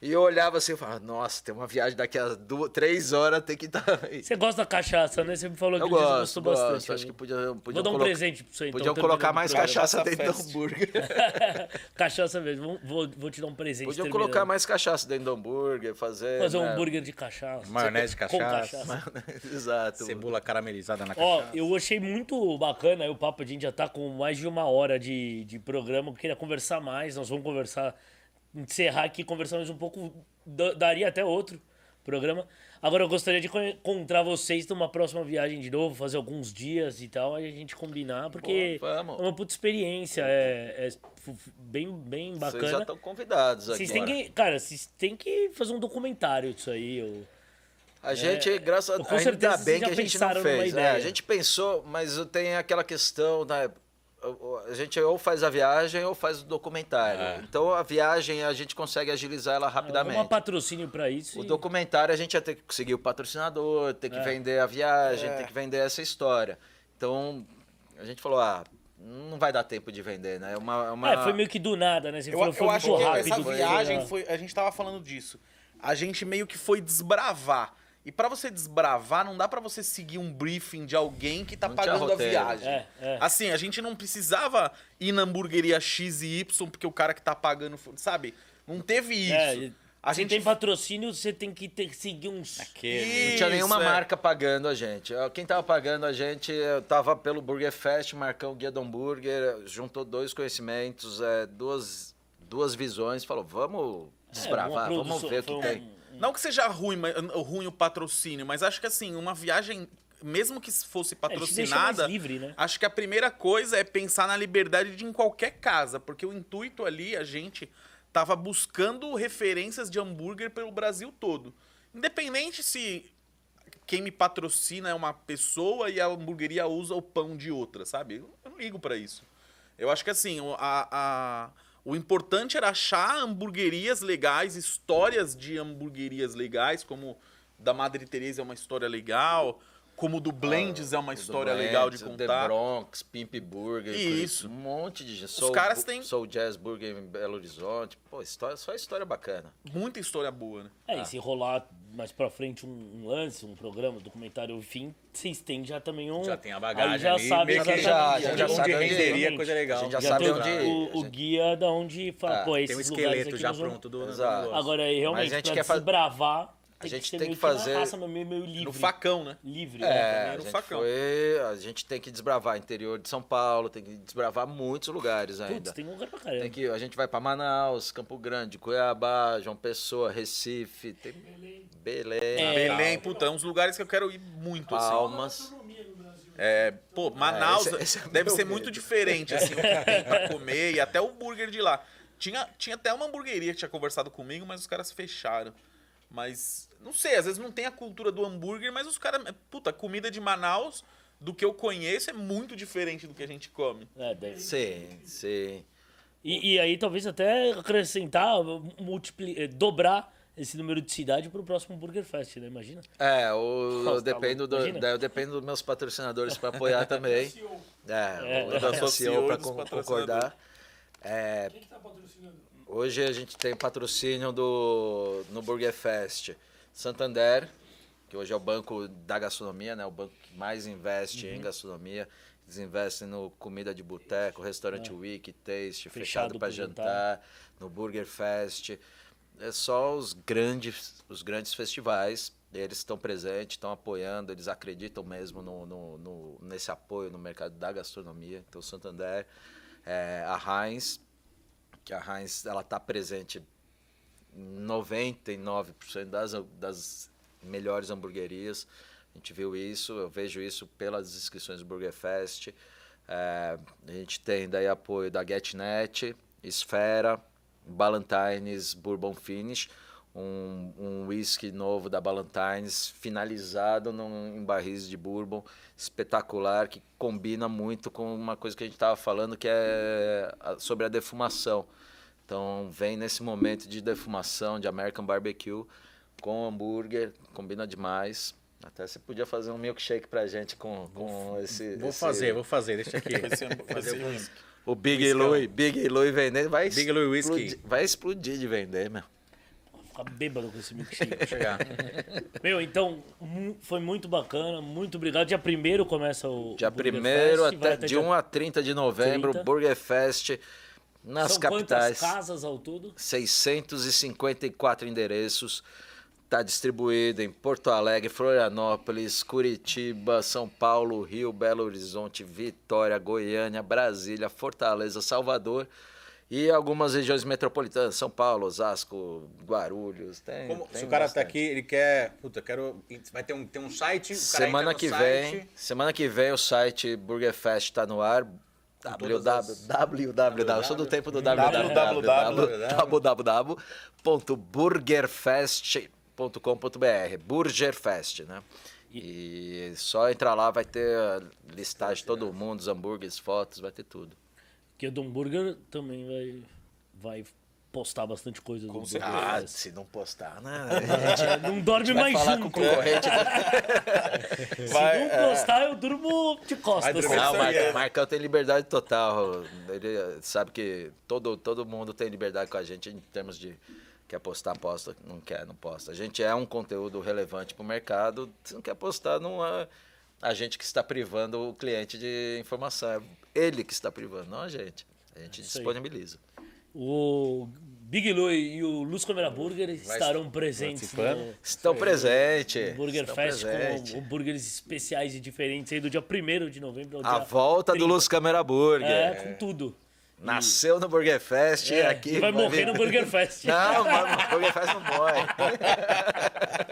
E eu olhava assim e falava, nossa, tem uma viagem daqui a duas, três horas, tem que estar aí. Você gosta da cachaça, né? Você me falou que Eu gosto, gostou gosto. bastante. Acho que né? podia, podia Vou dar um colocar- presente pra você, então. Podiam colocar mais cachaça Cachaça dentro do hambúrguer. cachaça mesmo. Vou, vou, te dar um presente. Podiam colocar mais cachaça dentro do hambúrguer, fazer. Fazer um né? hambúrguer de cachaça. Maionese de Com cachaça. Exato. Cebola caramelizada na Ó, cachaça. eu achei muito bacana aí o papo. A gente já tá com mais de uma hora de, de programa. Eu queria conversar mais. Nós vamos conversar, encerrar aqui, conversar mais um pouco. da- Daria até outro programa. Agora eu gostaria de co- encontrar vocês numa próxima viagem de novo, fazer alguns dias e tal, aí a gente combinar, porque Boa, é uma puta experiência, é, é bem, bem Vocês já bacana. estão convidados aqui. Vocês têm que, cara, vocês têm que fazer um documentário disso aí. Ou... A gente, graças a Deus, ainda bem que já a gente não fez. É, ideia. a gente pensou, mas tem aquela questão, né? A gente ou faz a viagem ou faz o documentário. É. Então a viagem a gente consegue agilizar ela rapidamente. Um patrocínio pra isso. O e- documentário a gente ia ter que conseguir o patrocinador, ter que É. vender a viagem, É. ter que vender essa história. Então a gente falou, ah, não vai dar tempo de vender, né? É uma, é uma... É, foi meio que do nada, né? Você Eu, falou, eu acho que rápido. essa foi- viagem foi. A gente tava falando disso. A gente meio que foi desbravar. E pra você desbravar, não dá pra você seguir um briefing de alguém que tá Não pagando a viagem. É, é. Assim, a gente não precisava ir na hamburgueria X e Y porque o cara que tá pagando, sabe? Não teve isso. É, e a se gente tem patrocínio, você tem que ter, que seguir uns. Aquele. Não tinha nenhuma é. marca pagando a gente. Quem tava pagando a gente tava pelo Burger Fest, Marcão Guia do Hambúrguer, juntou dois conhecimentos, eh, duas, duas visões, falou, vamos desbravar, É, vamos ver o que foi um- tem. Não que seja ruim, ruim o patrocínio, mas acho que assim, uma viagem, mesmo que fosse É, patrocinada, livre, né? acho que a primeira coisa é pensar na liberdade de em qualquer casa, porque o intuito ali, a gente tava buscando referências de hambúrguer pelo Brasil todo. Independente se quem me patrocina é uma pessoa e a hamburgueria usa o pão de outra, sabe? Eu não ligo pra isso. Eu acho que assim, a, a- o importante era achar hamburguerias legais, histórias de hamburguerias legais, como da Madre Teresa é uma história legal, como do Blends é uma do história Blends, legal de o contar. The Bronx, Pimp Burger. Isso. Um monte de gente. Os caras têm- Soul Jazz Burger em Belo Horizonte. Pô, história, só história bacana. Muita história boa, né? É, e se rolar mais pra frente um, um lance, um programa, um documentário, enfim, vocês têm já também um. Já tem a bagagem Aí já ali, sabe meio que exatamente. já- a gente tem já onde sabe onde renderia, coisa legal. A gente já Já sabe onde o, o guia da onde fala, Ah, pô, esses Tem um lugares esqueleto aqui já pronto do. Agora, aí, realmente, Mas a gente pra quer desbravar, tem gente tem que fazer- na raça, meio, meio livre. No facão, né? Livre, É, né? a também no gente, facão. foi, a gente tem que desbravar interior de São Paulo, tem que desbravar muitos lugares ainda. Putz, tem lugar pra caramba. Tem que, a gente vai para Manaus, Campo Grande, Cuiabá, João Pessoa, Recife, tem Belém, É, Belém, puta, é uns lugares que eu quero ir muito, assim. Palmas. Gastronomia, É, pô, Manaus esse- esse é deve ser medo. muito diferente, assim, o que tem pra comer e até o burger de lá. Tinha, tinha até uma hamburgueria que tinha conversado comigo, mas os caras fecharam. Mas, não sei, às vezes não tem a cultura do hambúrguer, mas os caras. Puta, a comida de Manaus, do que eu conheço, é muito diferente do que a gente come. É, deve. Sim, sim. E, e aí talvez até acrescentar, multipli- eh, dobrar esse número de cidade pro próximo Burger Fest, né? Imagina. É, o, Nossa, eu, dependo do, imagina. daí eu dependo dos meus patrocinadores para apoiar também. É, É. o da Associou CEO para concordar. É, Quem que tá patrocinando? Hoje a gente tem patrocínio do no Burger Fest Santander, que hoje é o banco da gastronomia, né? O banco que mais investe Uhum. em gastronomia. Eles investem no comida de boteco, restaurante Week, Taste, É. Fechado fechado para jantar. jantar, no Burger Fest. É só os grandes, os grandes festivais. Eles estão presentes, estão apoiando, eles acreditam mesmo no, no- no- nesse apoio no mercado da gastronomia. Então, Santander, é, a Heinz, que a Heinz ela está presente em 99% das, das melhores hamburguerias. A gente viu isso, eu vejo isso pelas inscrições do Burger Fest. É, a gente tem daí apoio da GetNet, Esfera, Ballantines Bourbon Finish, um, um whisky novo da Ballantines, finalizado num, em barris de bourbon, espetacular, que combina muito com uma coisa que a gente estava falando, que é sobre a defumação. Então, vem nesse momento de defumação, de American Barbecue, com hambúrguer, combina demais. Até você podia fazer um milkshake pra gente com, com esse... Vou esse- fazer, vou fazer, deixa aqui. Ser um- O Big Louie, Big Louie vendendo, vai Big explodir, vai explodir de vender, meu. Ficar bêbado com esse milkshake. Meu, então, mu- foi muito bacana, muito obrigado. Dia 1 começa o Dia o Burger 1 Fest, vai até de dia- 1 a 30 de novembro, 30. Burger Fest nas São capitais. quantas casas ao todo? 654 endereços. Está distribuído em Porto Alegre, Florianópolis, Curitiba, São Paulo, Rio, Belo Horizonte, Vitória, Goiânia, Brasília, Fortaleza, Salvador e algumas regiões metropolitanas, São Paulo, Osasco, Guarulhos. Tem, Como- tem se o cara tá bastante. aqui, ele quer. Puta, quero. Vai ter um, tem um site. O cara Semana que site, vem, semana que vem o site Burger Fest está no ar. www, as- www, eu sou do tempo do www. www.burgerfest.com.br, Burgerfest, né? E só entrar lá vai ter a listagem de todo mundo, os hambúrgueres, fotos, vai ter tudo. Que o Dom Burger também vai, vai postar bastante coisa do Burger certeza. Ah, se não postar, né? É, Não dorme Vai mais falar com o junto. concorrente. Se Vai, não é. postar, eu durmo de costas. Não, aí Marcão, é- Marcão tem liberdade total. Ele sabe que todo, todo mundo tem liberdade com a gente em termos de quer postar, posta, não quer, não posta. A gente é um conteúdo relevante para o mercado. Se não quer postar, não é a gente que está privando o cliente de informação. É ele que está privando, não a gente. A gente aí. disponibiliza. O Big Louie e o Luz Câmara Burger estarão presentes no Estão presentes. Burger estão Fest presentes. com hambúrgueres especiais e diferentes aí do dia 1 de novembro ao A dia volta do 30. Luz Câmera Burger. É, com tudo. Nasceu no Burger Fest É, aqui. vai morrer no Burger Fest. Não, o Burger Fest não morre.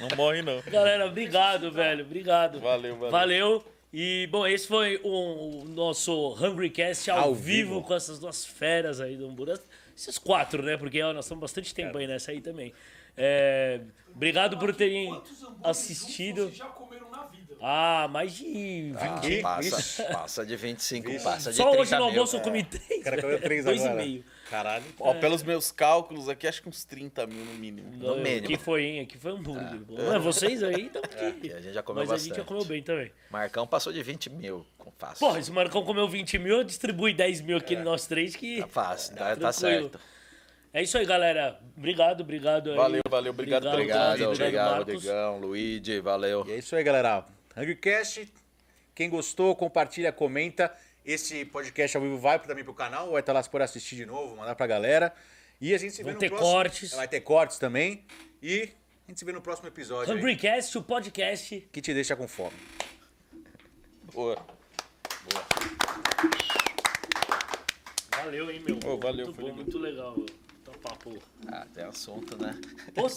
Não morre, não. Galera, obrigado, velho. Obrigado. Valeu, valeu. Valeu. E, bom, esse foi o, o nosso Hungry Cast ao, Ao vivo, vivo. com essas duas feras aí do hambúrguer. Esses quatro, né? Porque ó, nós estamos bastante tempo aí nessa aí também. É, obrigado por terem assistido. vocês já comeram na vida? Ah, mais de 20. Ih, Passa, passa de 25, passa de Só 30 hoje no mil. almoço eu comi três. O cara comeu três Dois agora. e meio. Caralho. Ó, pelos meus cálculos aqui, acho que uns 30 mil no mínimo. No mínimo. Aqui foi, hein? Aqui foi hambúrguer. Não, vocês aí estão E a gente já comeu Mas a bastante. gente já comeu bem também. Marcão passou de 20 mil, com fácil. Porra, esse Marcão comeu 20 mil, eu distribui 10 mil aqui nós três que. Tá fácil, tá, tá Tranquilo. certo. É isso aí, galera. Obrigado, obrigado aí. Valeu, valeu, obrigado, Obrigado, Davi, obrigado, Marcos. Rodrigão, Luigi, valeu. E é isso aí, galera. HungryCast. Quem gostou, compartilha, comenta. Esse podcast ao vivo vai também pro canal, vai estar lá se for assistir de novo, mandar pra galera. E a gente se vê Vão no ter próximo... cortes. Vai ter cortes também. E a gente se vê no próximo episódio aí, Hungrycast, o podcast. que te deixa com fome. Boa. Valeu, hein, meu. Valeu, muito foi bom, legal. muito legal. Tá papo. Ah, tem assunto, né? Pô,